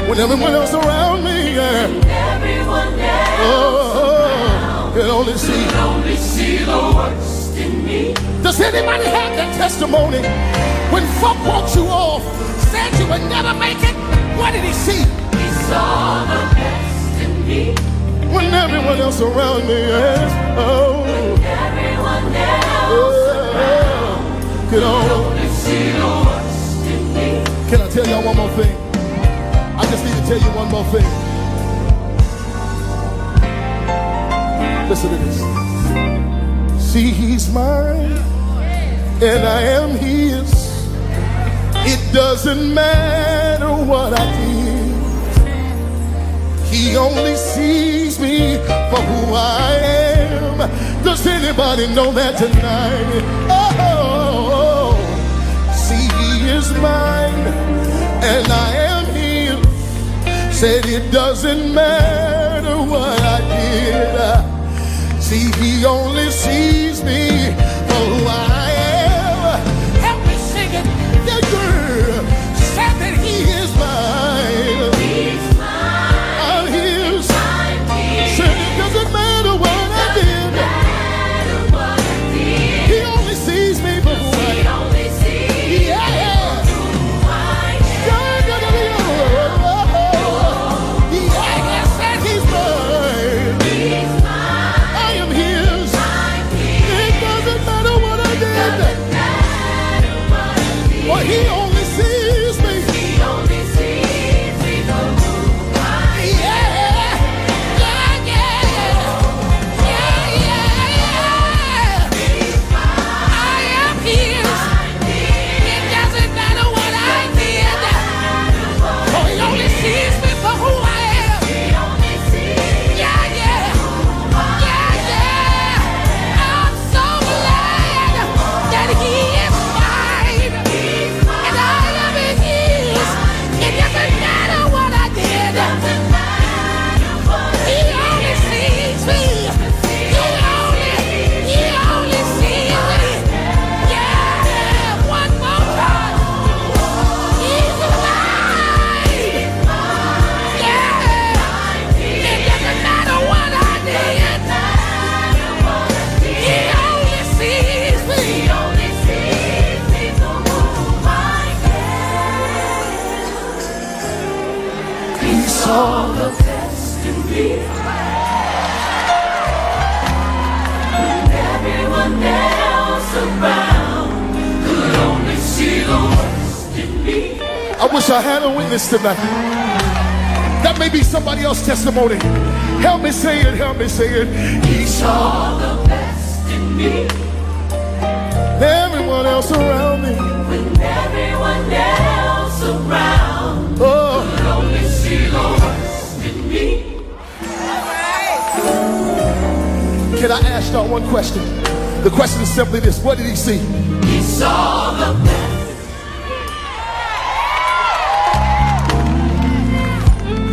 when everyone else around me, yeah. Everyone else oh, can only see. could only see the worst in me. Does anybody have that testimony? When fuck walked you off, said you would never make it, what did he see? He saw the best in me. When everyone else around me is, oh, Everyone else oh, can only only Can I tell y'all one more thing? I just need to tell you one more thing. Listen to this. See, he's mine, and I am his. It doesn't matter what I did. He only sees me for who I am. Does anybody know that tonight? Oh, is mine, and I am his. Said it doesn't matter what I did. See, he only sees me for who I I had a witness tonight. That may be somebody else's testimony. Help me say it, help me say it. He saw Saw the best in me. everyone else around me. When everyone else around Oh, could only see the worst in me. can I ask y'all one question? The question is simply this What did he see? He saw the best.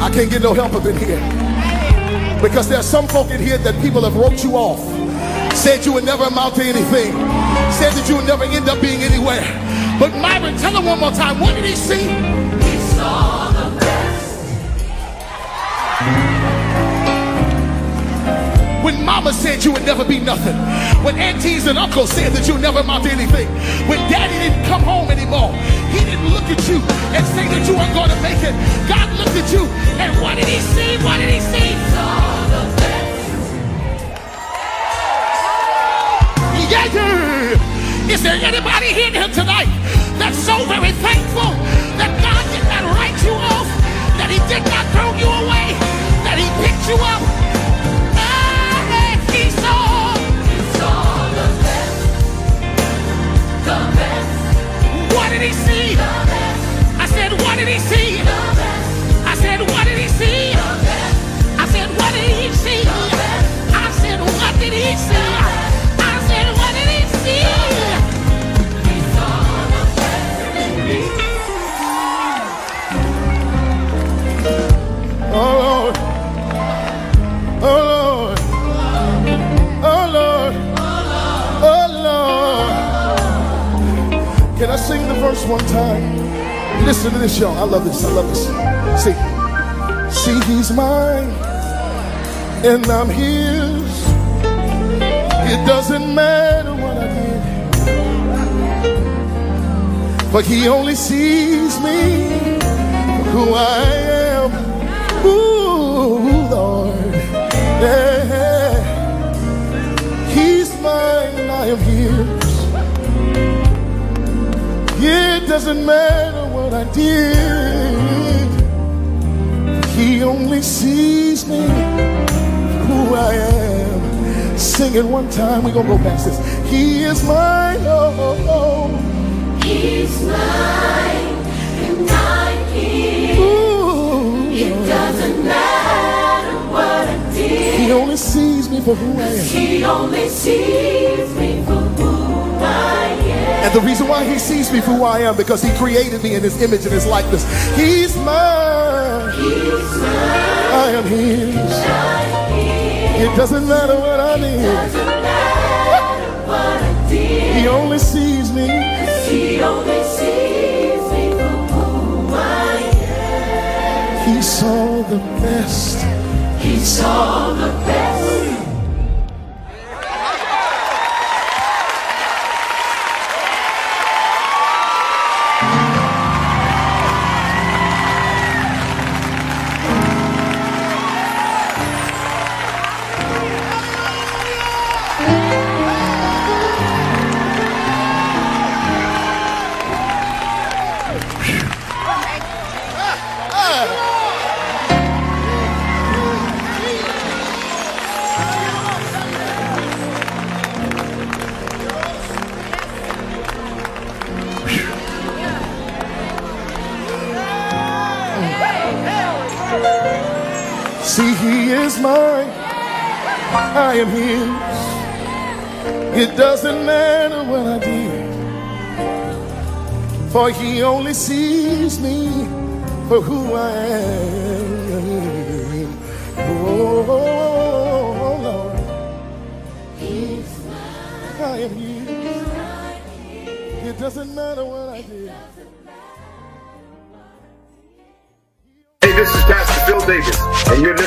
I can't get no help up in here. Because there's some folk in here that people have wrote you off. Said you would never amount to anything. Said that you would never end up being anywhere. But Myron, tell him one more time. What did he see? Mama said you would never be nothing. When aunties and uncles said that you never amount to anything. When daddy didn't come home anymore. He didn't look at you and say that you weren't going to make it. God looked at you and what did he see? What did he see? Yeah, yeah. Is there anybody here tonight that's so very thankful that God did not write you off, that He did not throw you away, that He picked you up? Did He see? I said, what did He see? I said, what did He see? I said, what did He see? I said, what did He see? Verse one time? Listen to this, y'all. I love this. I love this. See, See, he's mine and I'm his. It doesn't matter what I did, but he only sees me who I am. Ooh, Lord, yeah. Doesn't matter what I did. He only sees me who I am. Sing it one time. We're going to go past this. He is mine. Oh. He's mine and I'm his. It doesn't matter what I did. He only sees me for who I am. He only sees me for who I am. And the reason why he sees me for who I am because he created me in his image and his likeness. He's mine. He's mine. I am his. It doesn't matter what I did. He only sees me. He only sees me for who I am. He saw the best. He saw the best. I am his. It doesn't matter what I did. For he only sees me for who I am. Oh, Lord. I am his. It doesn't matter what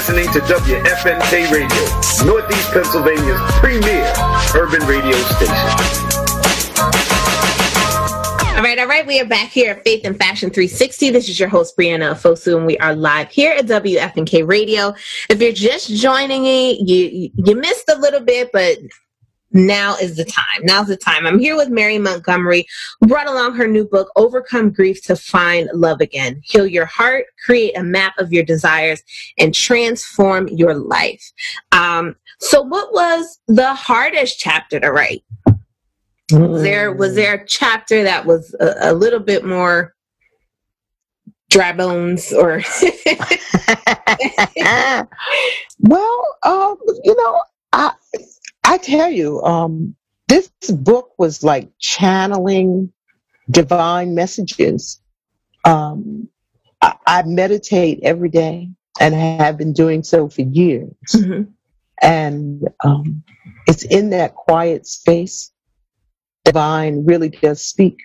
listening to WFNK Radio, Northeast Pennsylvania's premier urban radio station. All right, all right. We are back here at Faith and Fashion 360. This is your host, Brianna Fosu, and we are live here at WFNK Radio. If you're just joining me, you you missed a little bit, but now is the time. Now's the time. I'm here with Mary Montgomery, who brought along her new book, Overcome Grief to Find Love Again. Heal your heart, create a map of your desires, and transform your life. Um, so, what was the hardest chapter to write? Was there was there a chapter that was a, a little bit more dry bones or well, um, you know, I I tell you, um, this book was like channeling divine messages. Um, I, I meditate every day and I have been doing so for years. And um, it's in that quiet space divine really does speak.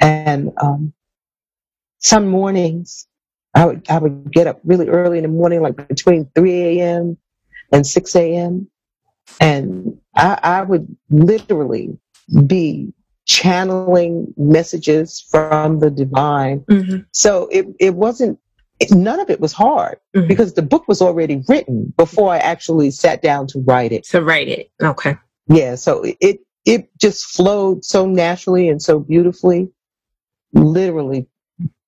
And um, some mornings I would I would get up really early in the morning, like between 3 a.m. and 6 a.m. And I, I would literally be channeling messages from the divine. Mm-hmm. So it, it wasn't, none of it was hard mm-hmm. because the book was already written before I actually sat down to write it. To write it. Okay. Yeah. So it, it just flowed so naturally and so beautifully, literally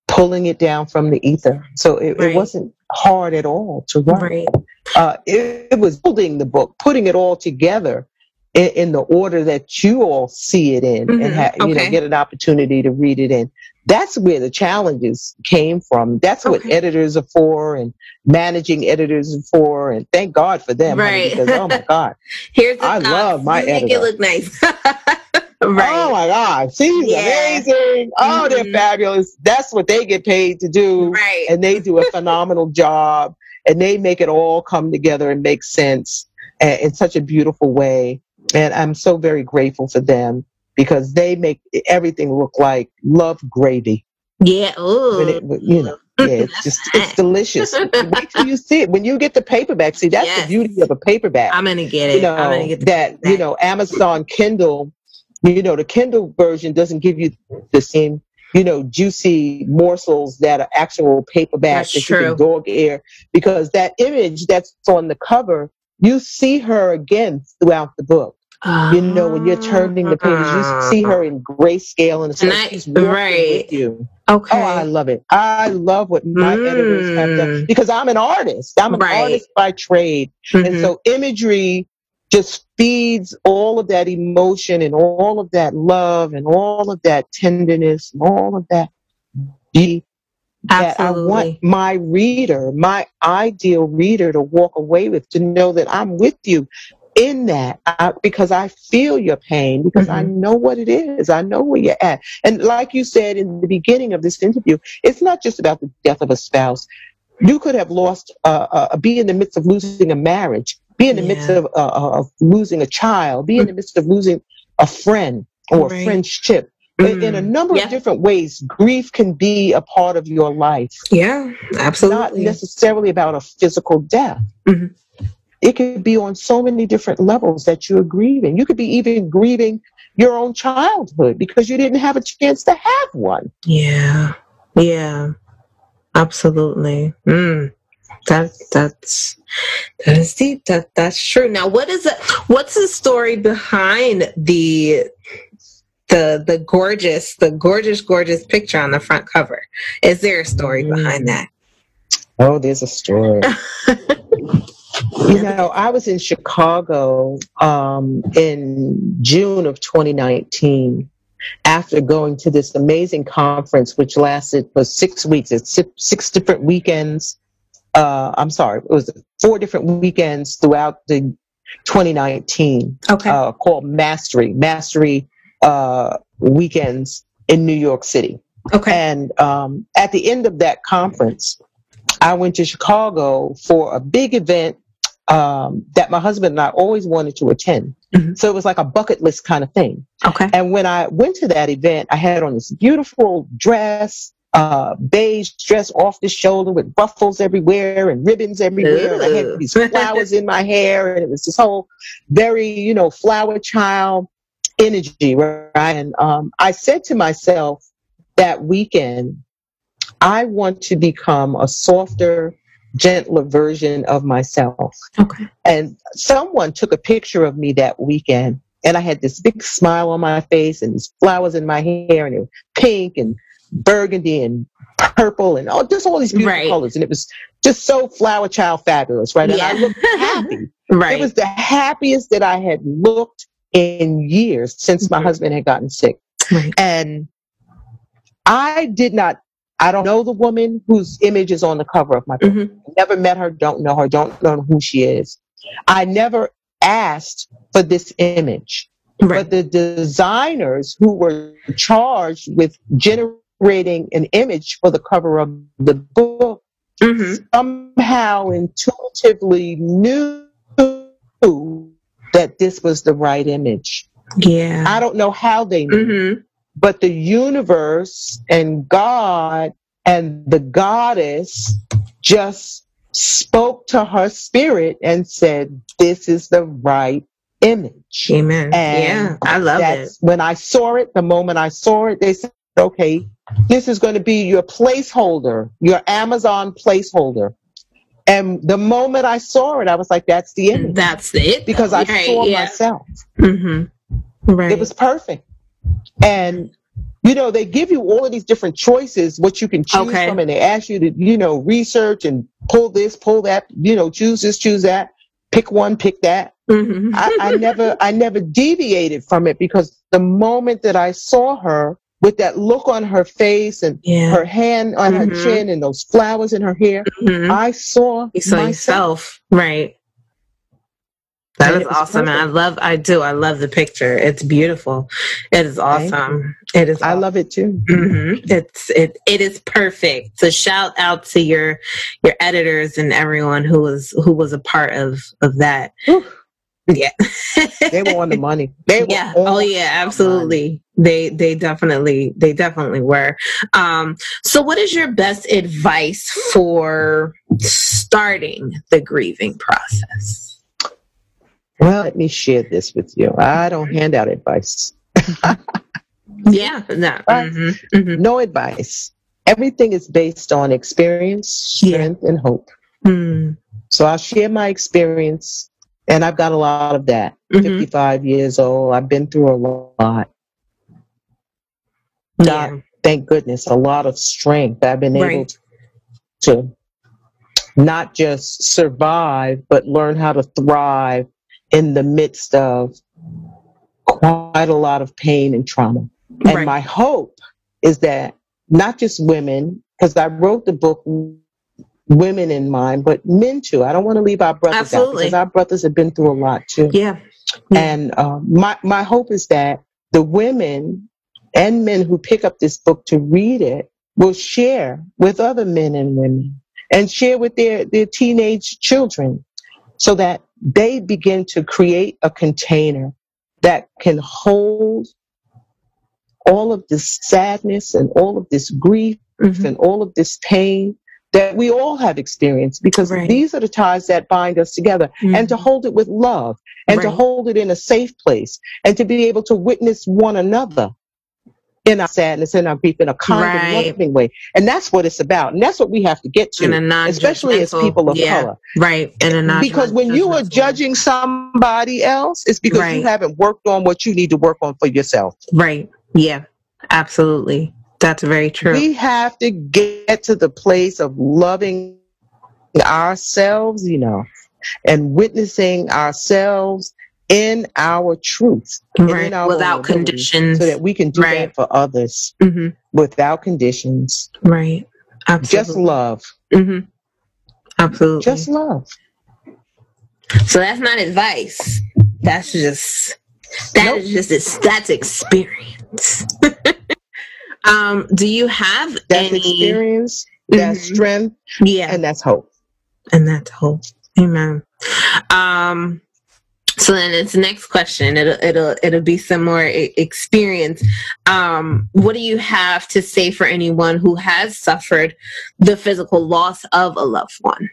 pulling it down from the ether. So it, it wasn't hard at all to write. Uh, it, it was building the book, putting it all together in, in the order that you all see it in, Mhm, and ha- you know get an opportunity to read it in. That's where the challenges came from. That's what editors are for, and managing editors are for. And thank God for them, honey, Right. because oh my God, Here's the I thoughts. love my You make editor. it look nice. Right. Oh my God, she's Yeah. amazing. Oh, they're Mhm. fabulous. That's what they get paid to do. Right. And they do a phenomenal job and they make it all come together and make sense uh, in such a beautiful way. And I'm so very grateful for them because they make everything look like love gravy. Yeah. Ooh. It- you know, Yeah, it's just it's delicious. Wait till you see it. When you get the paperback, see that's Yes. the beauty of a paperback. I'm gonna get it. you know I'm gonna get that you know Amazon Kindle. You know the Kindle version doesn't give you the same you know juicy morsels that are actual paperback That's that you can dog ear because that image that's on the cover you see her again throughout the book. You know when you're turning the pages, you see her in grayscale and it's And I- she's right. with you. Okay. Oh, I love it. I love what my editors have done because I'm an artist. I'm an Mm. Right. artist by trade. And Mhm. so imagery just feeds all of that emotion and all of that love and all of that tenderness and all of that beauty that I want my reader, my ideal reader to walk away with, to know that I'm with you in that I, because I feel your pain, because I Mm-hmm. know what it is. I know where you're at. And like you said in the beginning of this interview, it's not just about the death of a spouse. You could have lost, uh, uh, be in the midst of losing a marriage, be in the midst of, uh, uh, of losing a child, be in the midst of losing a friend or Right. a friendship. In, in a Mm. number Yeah. of different ways, grief can be a part of your life. Yeah, absolutely. Not necessarily about a physical death. Mhm. It could be on so many different levels that you're grieving. You could be even grieving your own childhood because you didn't have a chance to have one. Yeah. Yeah. Absolutely. Mm. That that's that is deep. That that's true. Now what is it what's the story behind the the the gorgeous the gorgeous gorgeous picture on the front cover? Is there a story behind that? Oh, there's a story. you know, I was in Chicago um, in June of 2019 after going to this amazing conference, which lasted for six weeks. It's six, six different weekends. Uh, I'm sorry, it was four different weekends throughout the 2019 Okay. uh, called Mastery, Mastery uh, Weekends in New York City. Okay. And um, at the end of that conference, I went to Chicago for a big event um, that my husband and I always wanted to attend. Mhm. So it was like a bucket list kind of thing. Okay. And when I went to that event, I had on this beautiful dress, uh, beige dress off the shoulder with ruffles everywhere and ribbons everywhere. And I had these flowers in my hair, and it was this whole very, you know, flower child energy, right? And um, I said to myself that weekend, I want to become a softer, gentler version of myself. Okay. And someone took a picture of me that weekend, and I had this big smile on my face and these flowers in my hair, and it was pink and burgundy and purple and all just all these beautiful Right. colors. And it was just so flower child fabulous, right? And I Yeah. looked happy. Right. It was the happiest that I had looked in years since my Mhm. husband had gotten sick. Right. And I did not, I don't know the woman whose image is on the cover of my book. Mhm. Never met her, don't know her, don't know who she is. I never asked for this image. Right. But the designers who were charged with generating an image for the cover of the book Mhm. somehow intuitively knew that this was the right image. Yeah. I don't know how they knew, Mm-hmm. but the universe and God and the goddess just spoke to her spirit and said, This is the right image. Amen. And yeah. I love it. When I saw it, the moment I saw it, they said, okay, this is going to be your placeholder, your Amazon placeholder. And the moment I saw it, I was like, that's the image. That's it. Because I Right, saw yeah. myself. Mm-hmm. Right. It was perfect. And, you know, they give you all of these different choices, what you can choose Okay. from, and they ask you to, you know, research and pull this, pull that, you know, choose this, choose that, pick one, pick that. Mhm. I, I never I never deviated from it because the moment that I saw her with that look on her face and Yeah. her hand on her Mhm. chin and those flowers in her hair, Mhm. I saw You saw myself. yourself. Right. That And is awesome. And I love I do. I love the picture. It's beautiful. It is awesome. It is I love it too. hmm It's it it is perfect. So shout out to your your editors and everyone who was who was a part of of that. Whew. Yeah. they were on the money. They yeah. oh yeah, absolutely. They they definitely they definitely were. Um so what is your best advice for starting the grieving process? Well, let me share this with you. I don't hand out advice. yeah, no. Mm-hmm, mm-hmm. No advice. Everything is based on experience, strength, yeah. and hope. Mm. So I'll share my experience and I've got a lot of that. Mm-hmm. 55 years old. I've been through a lot. Yeah. Not, thank goodness, a lot of strength. I've been right. able to not just survive, but learn how to thrive in the midst of quite a lot of pain and trauma. And right. my hope is that not just women, because I wrote the book women in mind, but men too. I don't want to leave our brothers Absolutely. out because our brothers have been through a lot too. Yeah. And uh, my my hope is that the women and men who pick up this book to read it will share with other men and women and share with their their teenage children, so that they begin to create a container that can hold all of this sadness and all of this grief mm-hmm. and all of this pain that we all have experienced because right. these are the ties that bind us together mm-hmm. and to hold it with love and right. to hold it in a safe place and to be able to witness one another in our sadness and our grief in a kind right. of loving way. And that's what it's about. And that's what we have to get to, especially as people of yeah. color. Right. And because when you are judging somebody else, it's because right. you haven't worked on what you need to work on for yourself. Right. Yeah. Absolutely. That's very true. We have to get to the place of loving ourselves, you know, and witnessing ourselves in our truth, right. our without conditions, so that we can do right. that for others mm-hmm. without conditions. Right. Absolutely. Just love. Mm-hmm. Absolutely. Just love. So that's not advice. That's just that nope. is just that's experience. Um, do you have that's any experience, that's mm-hmm. strength, yeah, and that's hope, and that's hope. Amen. Um, so then it's the next question. It'll it'll it'll be similar experience. Um, what do you have to say for anyone who has suffered the physical loss of a loved one?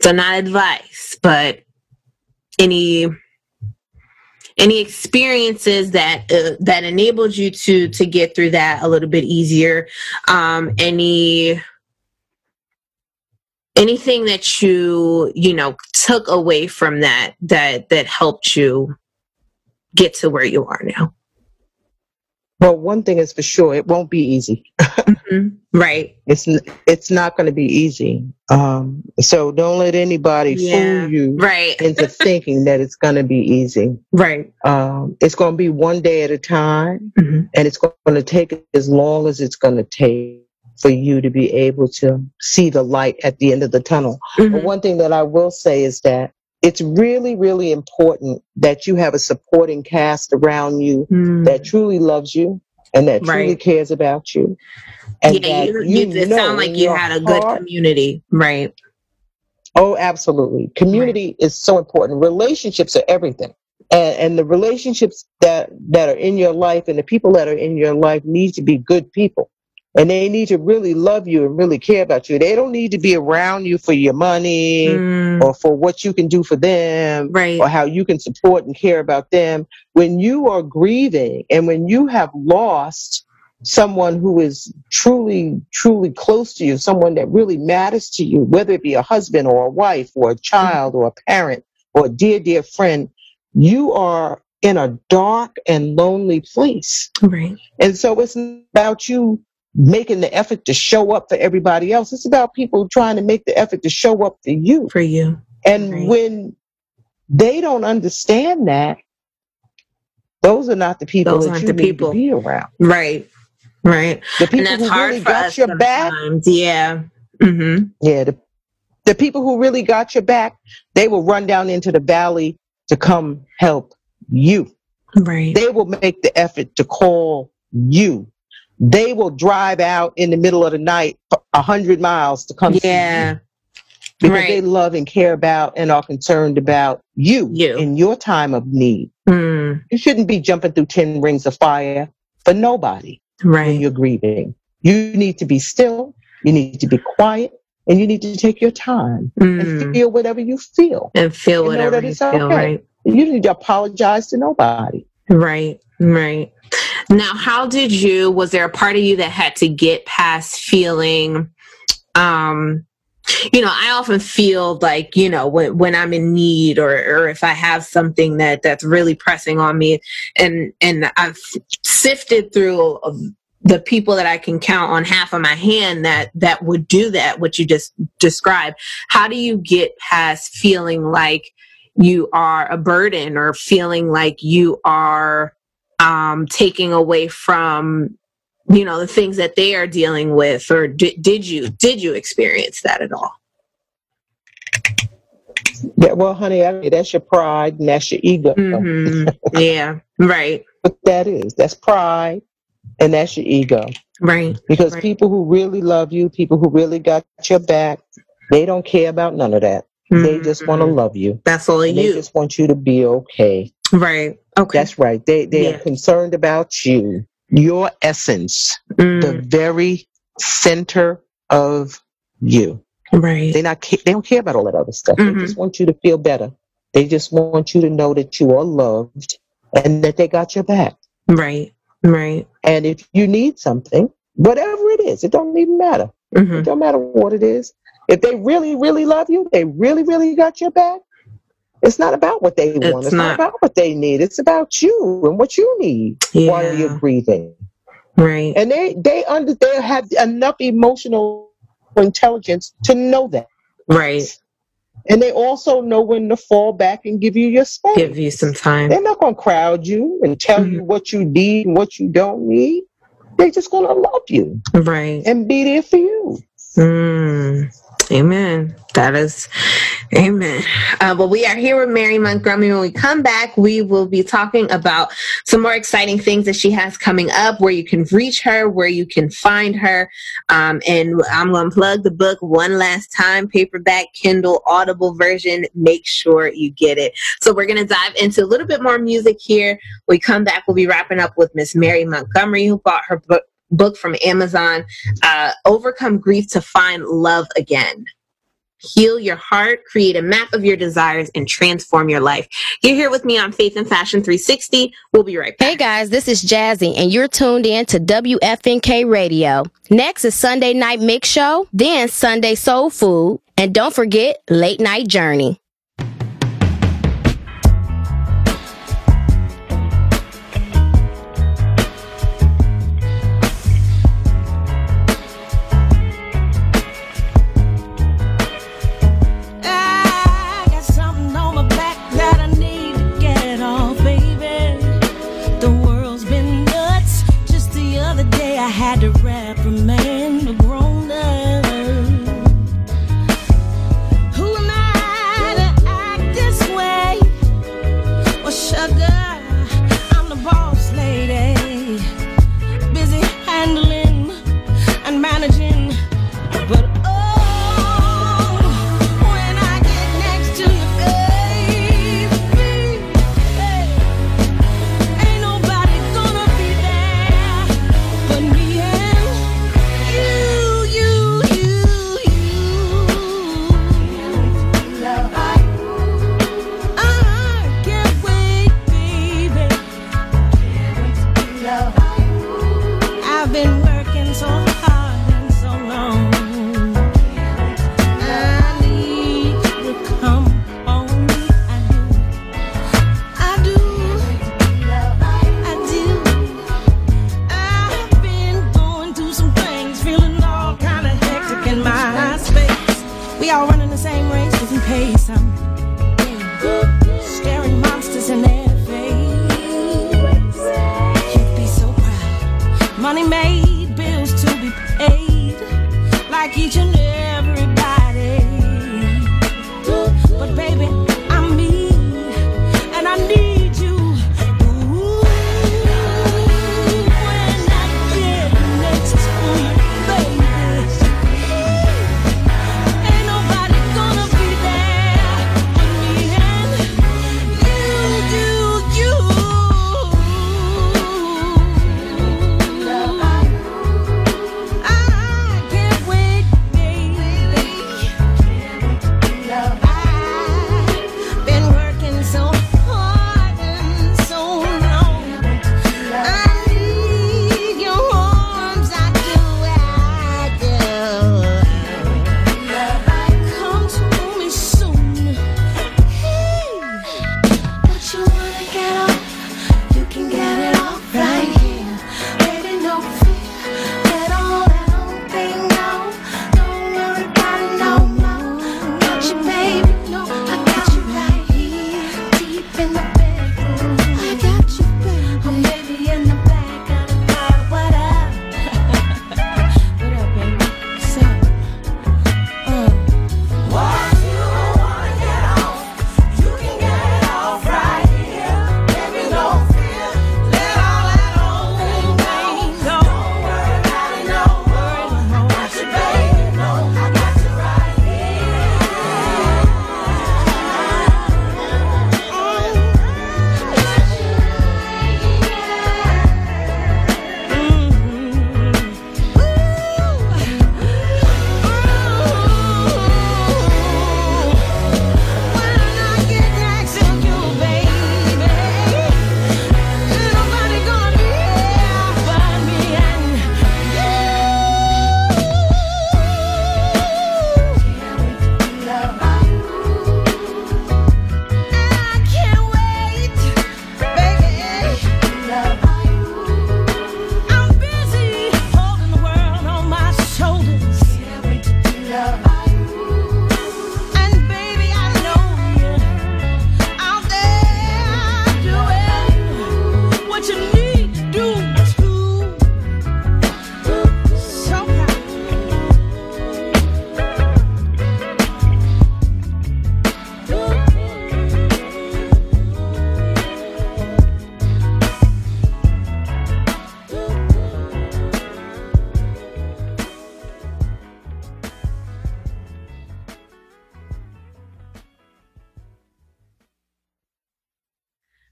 So not advice, but any any experiences that uh, that enabled you to to get through that a little bit easier? Um any anything that you you know took away from that that that helped you get to where you are now well one thing is for sure it won't be easy mm-hmm. right it's it's not going to be easy um so don't let anybody yeah. fool you right into thinking that it's going to be easy right um it's going to be one day at a time mm-hmm. and it's going to take as long as it's going to take for you to be able to see the light at the end of the tunnel mm-hmm. but one thing that i will say is that it's really, really important that you have a supporting cast around you mm. that truly loves you and that truly right. cares about you. And yeah, you, you, it sounds like you had a good heart, community, right? Oh, absolutely. Community right. is so important. Relationships are everything. And, and the relationships that, that are in your life and the people that are in your life need to be good people and they need to really love you and really care about you. They don't need to be around you for your money mm. or for what you can do for them right. or how you can support and care about them. When you are grieving and when you have lost someone who is truly, truly close to you, someone that really matters to you, whether it be a husband or a wife or a child or a parent or a dear, dear friend, you are in a dark and lonely place. Right. And so it's about you making the effort to show up for everybody else. It's about people trying to make the effort to show up for you. For you. And right. when they don't understand that, those are not the people those that aren't you the need people. to be around. Right. Right. The people who really got your back. Yeah. Mm-hmm. Yeah. The, the people who really got your back, they will run down into the valley to come help you. Right. They will make the effort to call you they will drive out in the middle of the night a hundred miles to come yeah because Right. they love and care about and are concerned about you, You. in your time of need. Mm, You shouldn't be jumping through 10 rings of fire for nobody when right. you're grieving. You need to be still, you need to be quiet, and you need to take your time and Mm, feel whatever you feel. and feel You whatever you it's feel, okay. right? You need to apologize to nobody. Right, right. Now, how did you, was there a part of you that had to get past feeling, um, you know, I often feel like, you know, when, when I'm in need or, or if I have something that that's really pressing on me and, and I've sifted through the people that I can count on half of my hand that, that would do that, what you just described. How do you get past feeling like you are a burden or feeling like you are um, taking away from you know the things that they are dealing with or di- did you did you experience that at all Yeah, well, honey, I mean, that's your pride and that's your ego. hmm yeah right What that is, that's pride and that's your ego. right Because Right. people who really love you, people who really got your back, they don't care about none of that. They just want to Mhm. love you. that's all And they just want you to be okay. Right okay That's right. They they Yeah. are concerned about you, your essence, Mm, the very center of you. right They not they don't care about all that other stuff. Mhm. They just want you to feel better. They just want you to know that you are loved and that they got your back. right right And if you need something, whatever it is, it don't even matter. hmm It don't matter what it is. If they really, really love you, they really, really got your back. It's not about what they want. It's It's not. not. about what they need. It's about you and what you need while yeah you're grieving. right And they they under they have enough emotional intelligence to know that. right And they also know when to fall back and give you your space. give you some time They're not gonna crowd you and tell you what you need and what you don't need. They're just gonna love you right and be there for you. Mm, amen. That is, amen. Uh, but we are here with Mary Montgomery. When we come back, we will be talking about some more exciting things that she has coming up, where you can reach her, where you can find her. Um, and I'm going to plug the book one last time paperback, Kindle, Audible version. Make sure you get it. So we're going to dive into a little bit more music here. When we come back, we'll be wrapping up with Miss Mary Montgomery, who bought her book book from Amazon, uh, Overcome Grief to Find Love Again. Heal your heart, create a map of your desires, and transform your life. You're here with me on Faith and Fashion 360. We'll be right back. Hey guys, this is Jazzy, and you're tuned in to WFNK Radio. Next is Sunday Night Mix Show, then Sunday Soul Food, and don't forget Late Night Journey. Pace. Staring monsters in their face. You'd be so proud. Money made, bills to be paid, like each and everybody.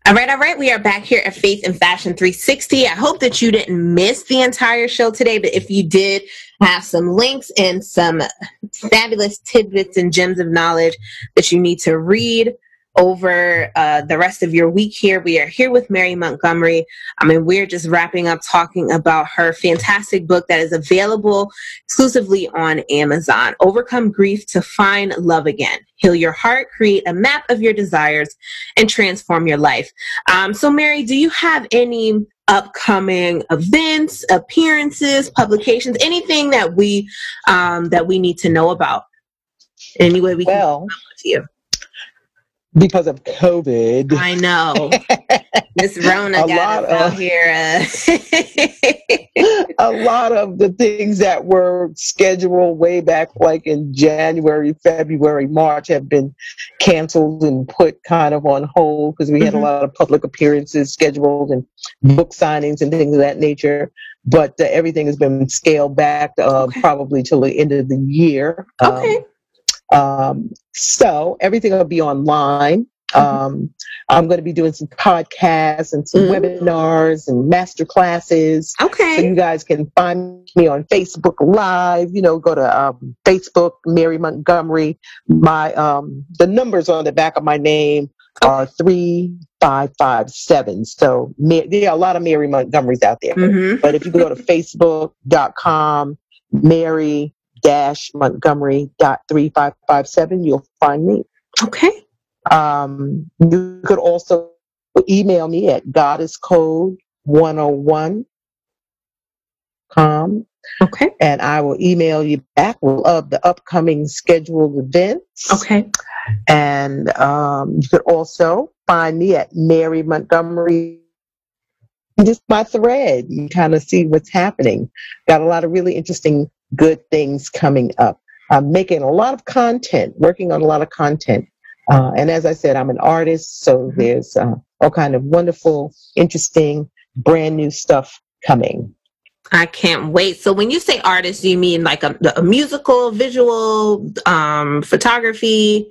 All right, all right. We are back here at Faith and Fashion 360. I hope that you didn't miss the entire show today, but if you did, have some links and some fabulous tidbits and gems of knowledge that you need to read over uh, the rest of your week here. We are here with Mary Montgomery. I mean, we're just wrapping up talking about her fantastic book that is available exclusively on Amazon Overcome Grief to Find Love Again. Heal your heart, create a map of your desires, and transform your life. Um, so, Mary, do you have any upcoming events, appearances, publications, anything that we um, that we need to know about? Any way we well, can to you? Because of COVID. I know. Miss Rona got us out here. Uh... a lot of the things that were scheduled way back, like in January, February, March, have been canceled and put kind of on hold because we had mm-hmm. a lot of public appearances scheduled and book signings and things of that nature. But uh, everything has been scaled back uh, okay. probably till the end of the year. Okay. Um, um, so everything will be online. Mm-hmm. Um, I'm going to be doing some podcasts and some mm-hmm. webinars and master classes. Okay. So you guys can find me on Facebook Live. You know, go to um, Facebook, Mary Montgomery. My um, the numbers on the back of my name are three five five seven. So there are a lot of Mary Montgomerys out there. Mm-hmm. But if you go to Facebook.com, Mary dash Montgomery dot three five five seven. You'll find me. Okay. Um, you could also email me at goddesscode101 com. Okay. And I will email you back of the upcoming scheduled events. Okay. And um, you could also find me at Mary Montgomery. Just my thread, you kind of see what's happening. Got a lot of really interesting good things coming up. I'm making a lot of content, working on a lot of content. Uh, and as I said, I'm an artist, so mm-hmm. there's uh, all kind of wonderful, interesting, brand new stuff coming. I can't wait. So when you say artist, do you mean like a, a musical, visual, um, photography,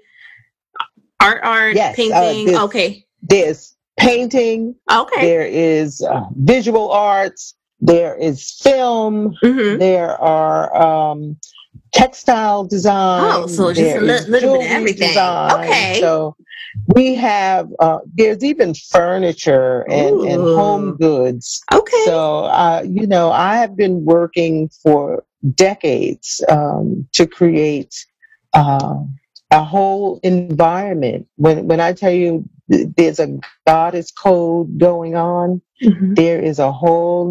art, art, yes, uh, painting? Uh, there's, okay. There's painting. Okay. There is uh, visual arts there is film, mm-hmm. there are um, textile design. Oh, so just a li- little bit of everything. Design. Okay. So we have, uh, there's even furniture and, and, home goods. Okay. So, uh, you know, I have been working for decades um, to create uh, a whole environment. When, when I tell you there's a goddess code going on. Mm-hmm. There is a whole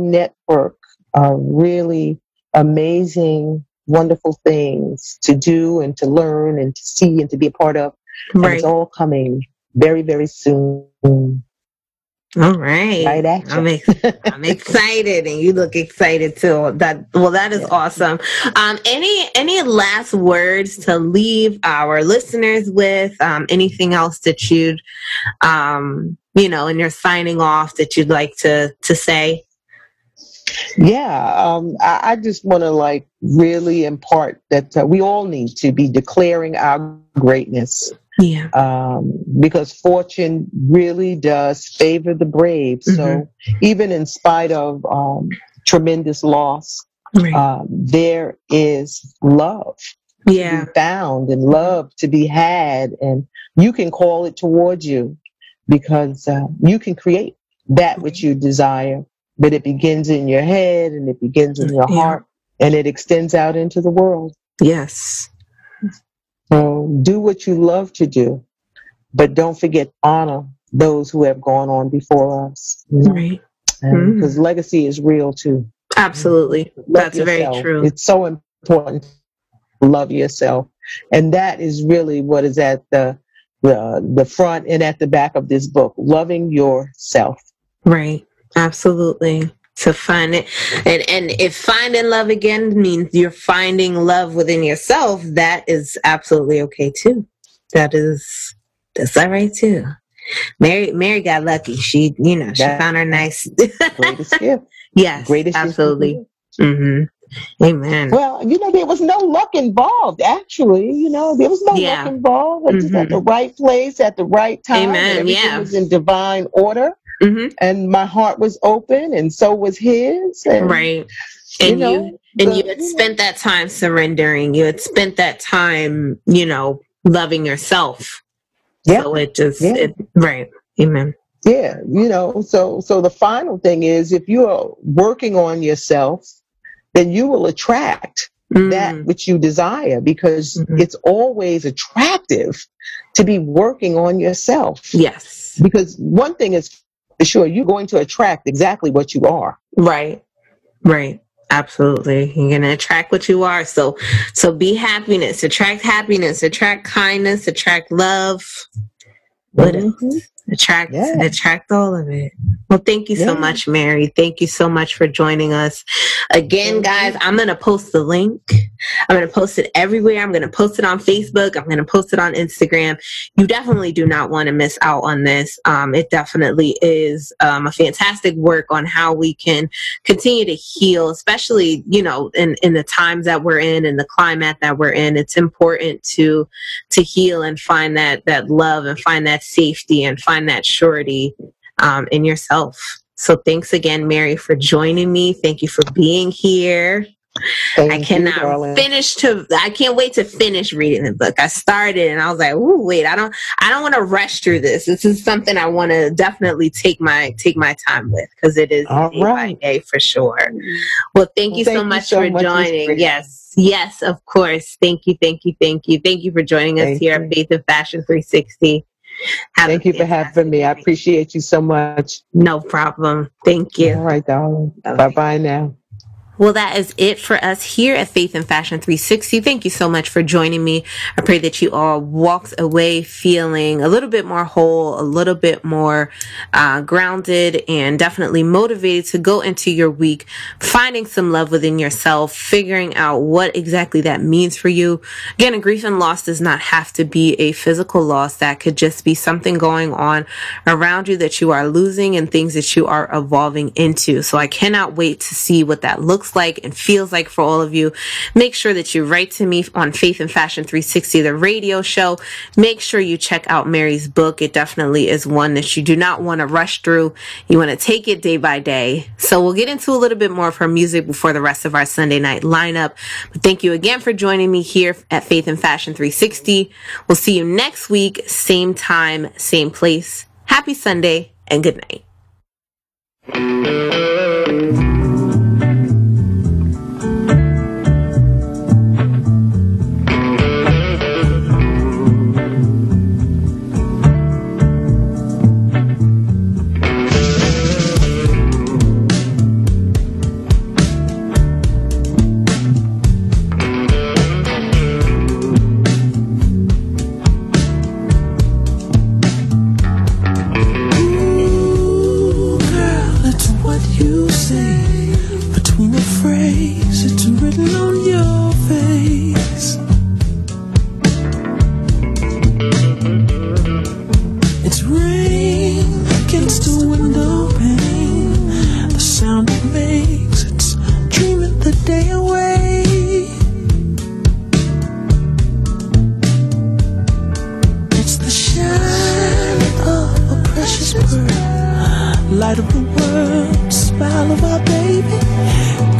network of really amazing, wonderful things to do and to learn and to see and to be a part of. Right. And it's all coming very, very soon. All right. Right I'm, ex- I'm excited and you look excited too. That well that is yeah. awesome. Um any any last words to leave our listeners with? Um anything else that you'd um you know in your signing off that you'd like to to say? Yeah, um, I, I, just want to like really impart that uh, we all need to be declaring our greatness yeah. Um, because fortune really does favor the brave. Mm-hmm. So even in spite of um, tremendous loss, right. um, there is love yeah. to be found and love to be had. And you can call it towards you because uh, you can create that which you desire. But it begins in your head and it begins in your yeah. heart and it extends out into the world. Yes. So do what you love to do, but don't forget honor those who have gone on before us. Right. Because mm. legacy is real too. Absolutely. Love That's yourself. very true. It's so important. Love yourself. And that is really what is at the, the the front and at the back of this book. Loving yourself. Right. Absolutely to find it and and if finding love again means you're finding love within yourself that is absolutely okay too that is that's all right too mary mary got lucky she you know she that, found her nice greatest gift yes greatest absolutely mm-hmm Amen. Well, you know, there was no luck involved, actually. You know, there was no Yeah. luck involved. I was just at the right place at the right time. Amen, Everything yeah. was in divine order. Mm-hmm. And my heart was open, and so was his. And, right. you And you, know, and the- you had spent that time surrendering. You had spent that time, you know, loving yourself. Yeah. So it just Yeah. it, right. Amen. Yeah, you know, so so the final thing is if you are working on yourself, then you will attract Mm. that which you desire because Mhm. it's always attractive to be working on yourself. Yes. Because one thing is sure, you're going to attract exactly what you are. Right. Right. Absolutely. You're gonna attract what you are. So so be happiness. Attract happiness. Attract kindness. Attract love. What mm-hmm. is Attract Yeah. attract all of it. Well thank you so much mary. Thank you so much for joining us. Again guys i'm gonna post the link. I'm gonna post it everywhere. I'm gonna post it on facebook. I'm gonna post it on instagram. You definitely do not want to miss out on this. Um, it definitely is um, a fantastic work on how we can continue to heal especially you know in, in the times that we're in and the climate that we're in. It's important to to heal and find that that love and find that safety and find that surety um, in yourself. So thanks again, Mary, for joining me. Thank you for being here. Thank I cannot darling. finish to. I can't wait to finish reading the book. I started and I was like, "Ooh, wait! I don't. I don't want to rush through this. This is something I want to definitely take my take my time with because it is All day by day for sure." Well, thank you Thank so you much so for much, joining. Yes, yes, of course. Thank you, thank you, thank you, thank you for joining us Thank here you. at Faith and Fashion 360. Thank you for having me. I appreciate you so much. No problem. Thank you. All right, darling. Bye bye now. Well, that is it for us here at Faith and Fashion 360. Thank you so much for joining me. I pray that you all walked away feeling a little bit more whole, a little bit more uh, grounded, and definitely motivated to go into your week, finding some love within yourself, figuring out what exactly that means for you. Again, a grief and loss does not have to be a physical loss. That could just be something going on around you that you are losing and things that you are evolving into. So I cannot wait to see what that looks like and feels like for all of you. Make sure that you write to me on Faith and Fashion 360, the radio show. Make sure you check out Mary's book. It definitely is one that you do not want to rush through. You want to take it day by day. So we'll get into a little bit more of her music before the rest of our Sunday night lineup. But thank you again for joining me here at Faith and Fashion 360. We'll see you next week, same time, same place. Happy Sunday and good night. Light of the world, smile of our baby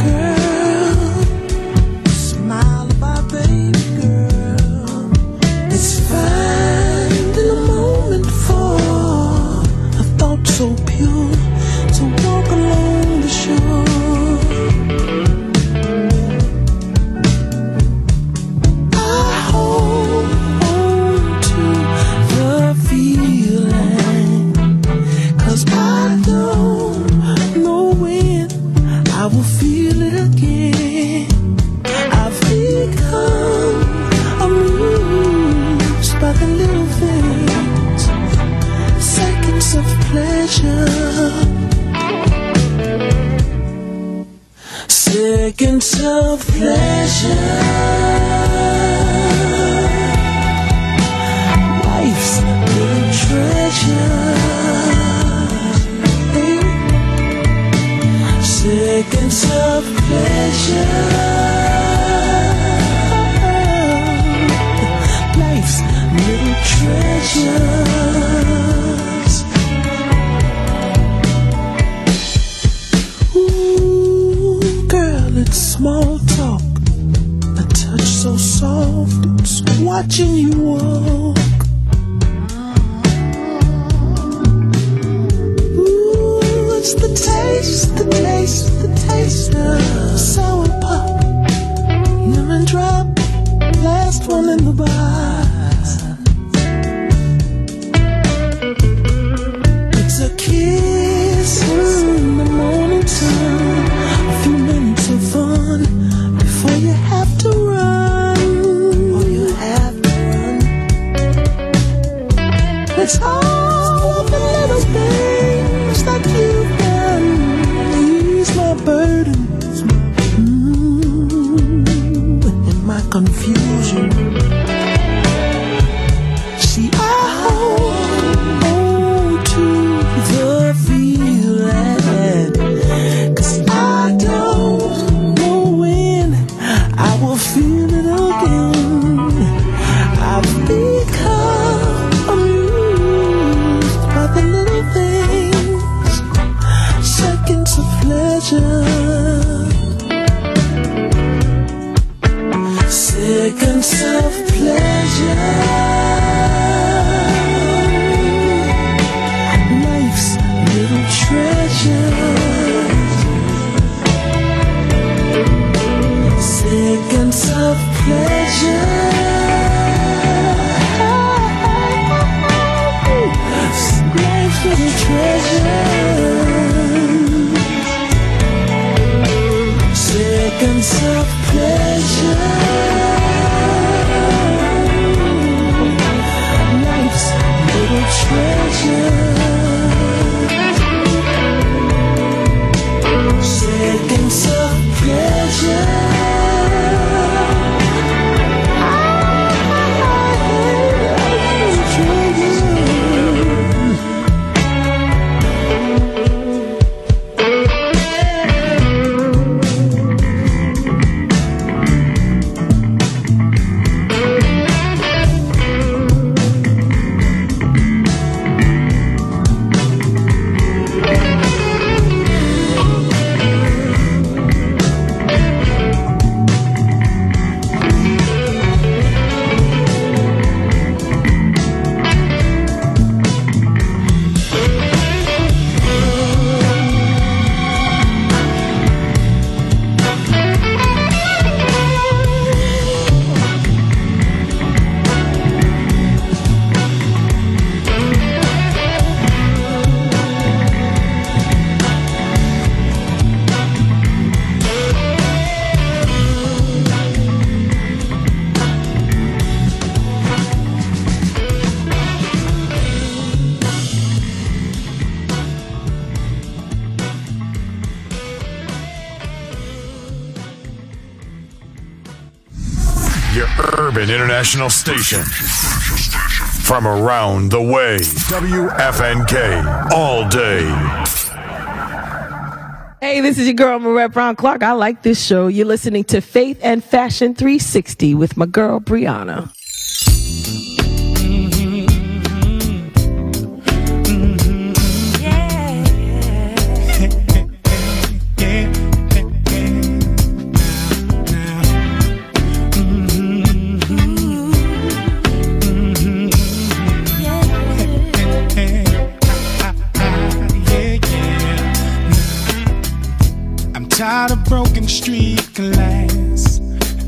international station. From around the way. WFNK. All day. Hey, this is your girl, Marette Brown Clark. I like this show. You're listening to Faith and Fashion 360 with my girl, Brianna.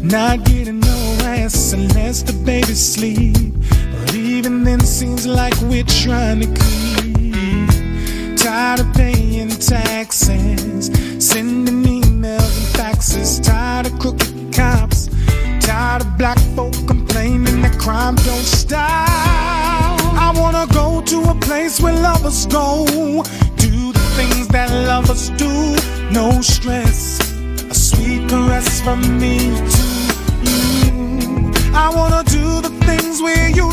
Not getting no rest unless the baby's sleep. But even then, seems like we're trying to keep. Tired of paying taxes, sending emails and faxes. Tired of crooked cops. Tired of black folk complaining that crime don't stop. I wanna go to a place where lovers go. Do the things that lovers do. No stress. A sweet caress from me. I wanna do the things we used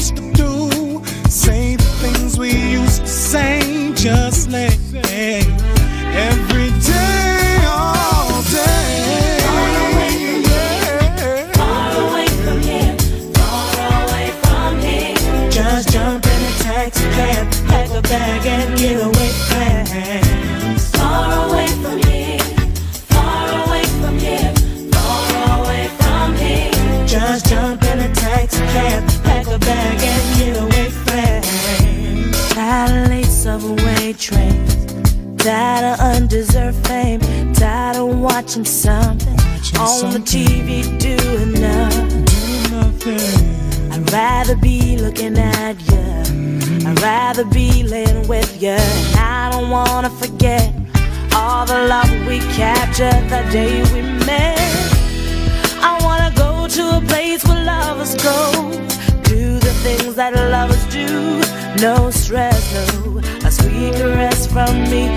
day we met. I wanna go to a place where lovers go, do the things that lovers do. No stress, no a sweet caress from me.